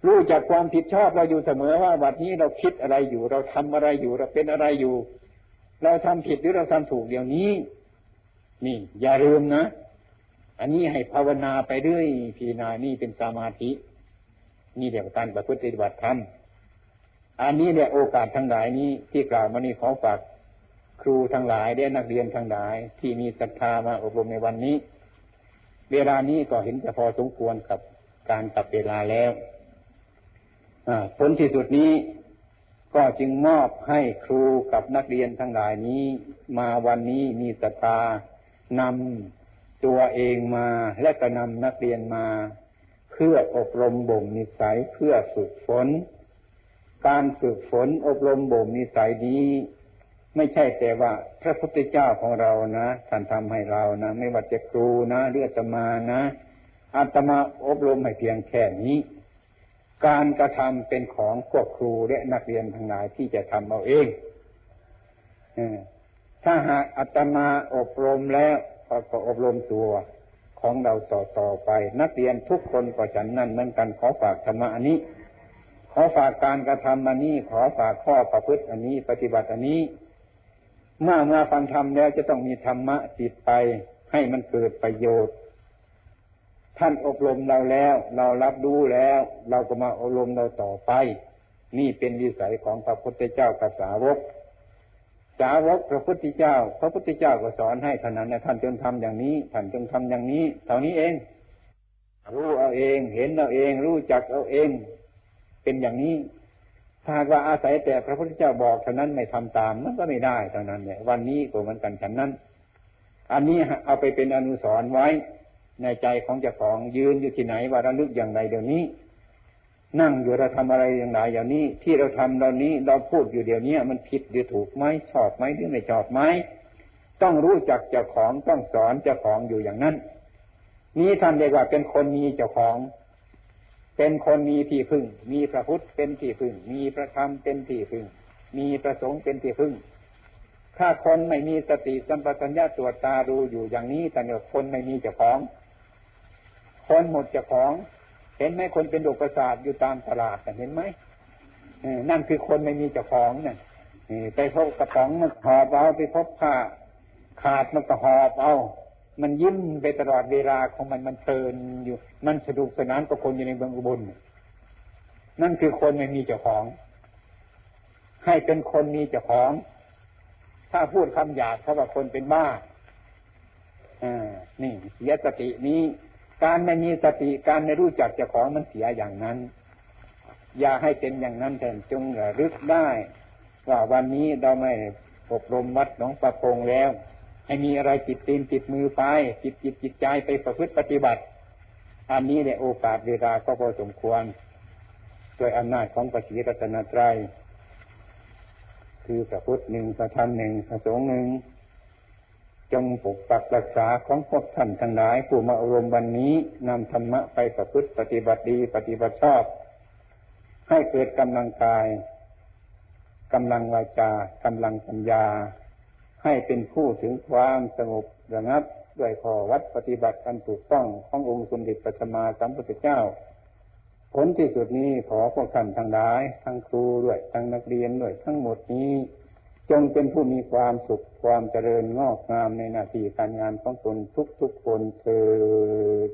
รู้จักความผิดชอบเราอยู่เสมอว่าวันนี้เราคิดอะไรอยู่ เราทำอะไรอยู่เราเป็นอะไรอยู่ เราทำผิดหรือเราทำถูกเดี๋ยวนี้ นี่ อย่าลืมนะ อันนี้ให้ภาวนาไปเรื่อยพีนานี่เป็นสมาธิ นี่เดี๋ยวการประพฤติปฏิบัติธรรมอันนี้เนี่ยโอกาสทั้งหลายนี้ที่กล่าวมานี่ขอฝากครูทั้งหลายได้นักเรียนทั้งหลาย ที่มีศรัทธามาอบรมในวันนี้ เวลานี้ก็เห็นจะพอสมควรกับการตับเวลาแล้ว ผลที่สุดนี้ก็จึงมอบให้ครูกับนักเรียนทั้งหลายนี้ มาวันนี้มีศรัทธานำตัวเองมาและก็นำนักเรียนมา เพื่ออบรมบ่มนิสัยเพื่อฝึกฝน การฝึกฝนอบรมบ่มนิสัยนี้ ไม่ใช่แต่ว่าพระพุทธเจ้าของเรานะท่านทำให้เรานะ ไม่ว่าจะครูนะเรือตมานะอาตมาอบรมให้เพียงแค่นี้ การกระทำเป็นของพวกครูและนักเรียนทั้งหลายที่จะทำเอาเองถ้าหากอาตมาอบรมแล้วก็อบรมตัวของเราต่อต่อไป นักเรียนทุกคนก็ฉันนั่นเหมือนกันขอฝากธรรมะอันนี้ ขอฝากการกระทำอันนี้ ขอฝากข้อประพฤติอันนี้ ปฏิบัติอันนี้ เมื่อมาฟังธรรมแล้วจะต้องมีธรรมะติดไป ให้มันเกิดประโยชน์ ท่านอบรมเราแล้ว เรารับรู้แล้ว เราก็มาอบรมเราต่อไป นี่เป็นวิสัยของพระพุทธเจ้ากับสาวก สาวกพระพุทธเจ้า พระพุทธเจ้าก็สอนให้ท่านนั้นนะท่านจงทำอย่างนี้ท่านจงทำอย่างนี้เท่านี้เอง รู้เอาเองเห็นเอาเอง รู้จักเอาเอง เป็นอย่างนี้ถ้าว่าอาศัยแต่พระพุทธเจ้าบอกเท่านั้นไม่ทำตามมันก็ไม่ได้เท่านั้นเนี่ยวันนี้ก็เหมือนกันฉันนั้น อันนี้เอาไปเป็นอนุสรณ์ไว้ ในใจของเจ้าของยืนอยู่ที่ไหนว่าระลึกอย่างไรเดี๋ยวนี้ นั่งอยู่เราทำอะไรอย่างไรอย่างนี้ ที่เราทำเรานี้เราพูดอยู่เดี๋ยวนี้มันผิดหรือถูกไหมชอบไหมหรือไม่ชอบไหมต้องรู้จักเจ้าของต้องสอนเจ้าของอยู่อย่างนั้น นี้ท่านเรียกว่าเป็นคนมีเจ้าของ เป็นคนมีที่พึ่ง มีพระพุทธเป็นที่พึ่ง มีพระธรรมเป็นที่พึ่ง มีพระสงฆ์เป็นที่พึ่งถ้าคนไม่มีสติสัมปชัญญะตรวจตาดูอยู่อย่างนี้แต่เนี่ยคนไม่มีเจ้าของ คนหมดเจ้าของ เห็นไหมคนเป็นโรคประสาทอยู่ตามตลาดเห็นไหมนั่นคือคนไม่มีเจ้าของนั่นไปพบกระป๋องมันหอบเอาไปพบผ้าขาดมันก็หอบเอา มันยิ้มไปตลอดเวลาของมันมันเพลินอยู่ มันสนุกสนานกับคนอยู่ในเมืองอุบลนั่นคือคนไม่มีเจ้าของ ให้เป็นคนมีเจ้าของ ถ้าพูดคำหยาบเขาว่าคนเป็นบ้าอ่านี่เสียสตินี้ การไม่มีสติการไม่รู้จักเจ้าของมันเสียอย่างนั้น อย่าให้เป็นอย่างนั้นแทนจงระลึกได้ ว่าวันนี้เราไม่อบรมวัดหนองประพงแล้วให้มีอะไรติดตีนติดมือไปจิตจิตจิตใจไปประพฤติปฏิบัติ อันนี้เนี่ยโอกาสเวลาก็พอสมควรโดยอำนาจของปฏิรัตนตรัยคือพระพุทธหนึ่งพระธรรมหนึ่งพระสงฆ์หนึ่ง จงปกปักรักษาของพวกท่านทั้งหลายผู้มาอารมวันนี้นำธรรมะไปประพฤติปฏิบัติดีปฏิบัติชอบ ให้เกิดกำลังกายกำลังวาจากำลังปัญญา ให้เป็นผู้ถึงความสงบระงับด้วยข้อวัดปฏิบัติกันถูกต้องขององค์สมเด็จพระสัมมาสัมพุทธเจ้า ผลที่สุดนี้ขอพวกท่านทั้งหลาย ทั้งครูด้วยทั้งนักเรียนด้วยทั้งหมดนี้ จงเป็นผู้มีความสุขความเจริญงอกงามในหน้าที่การงานของตนทุกๆคนเถิด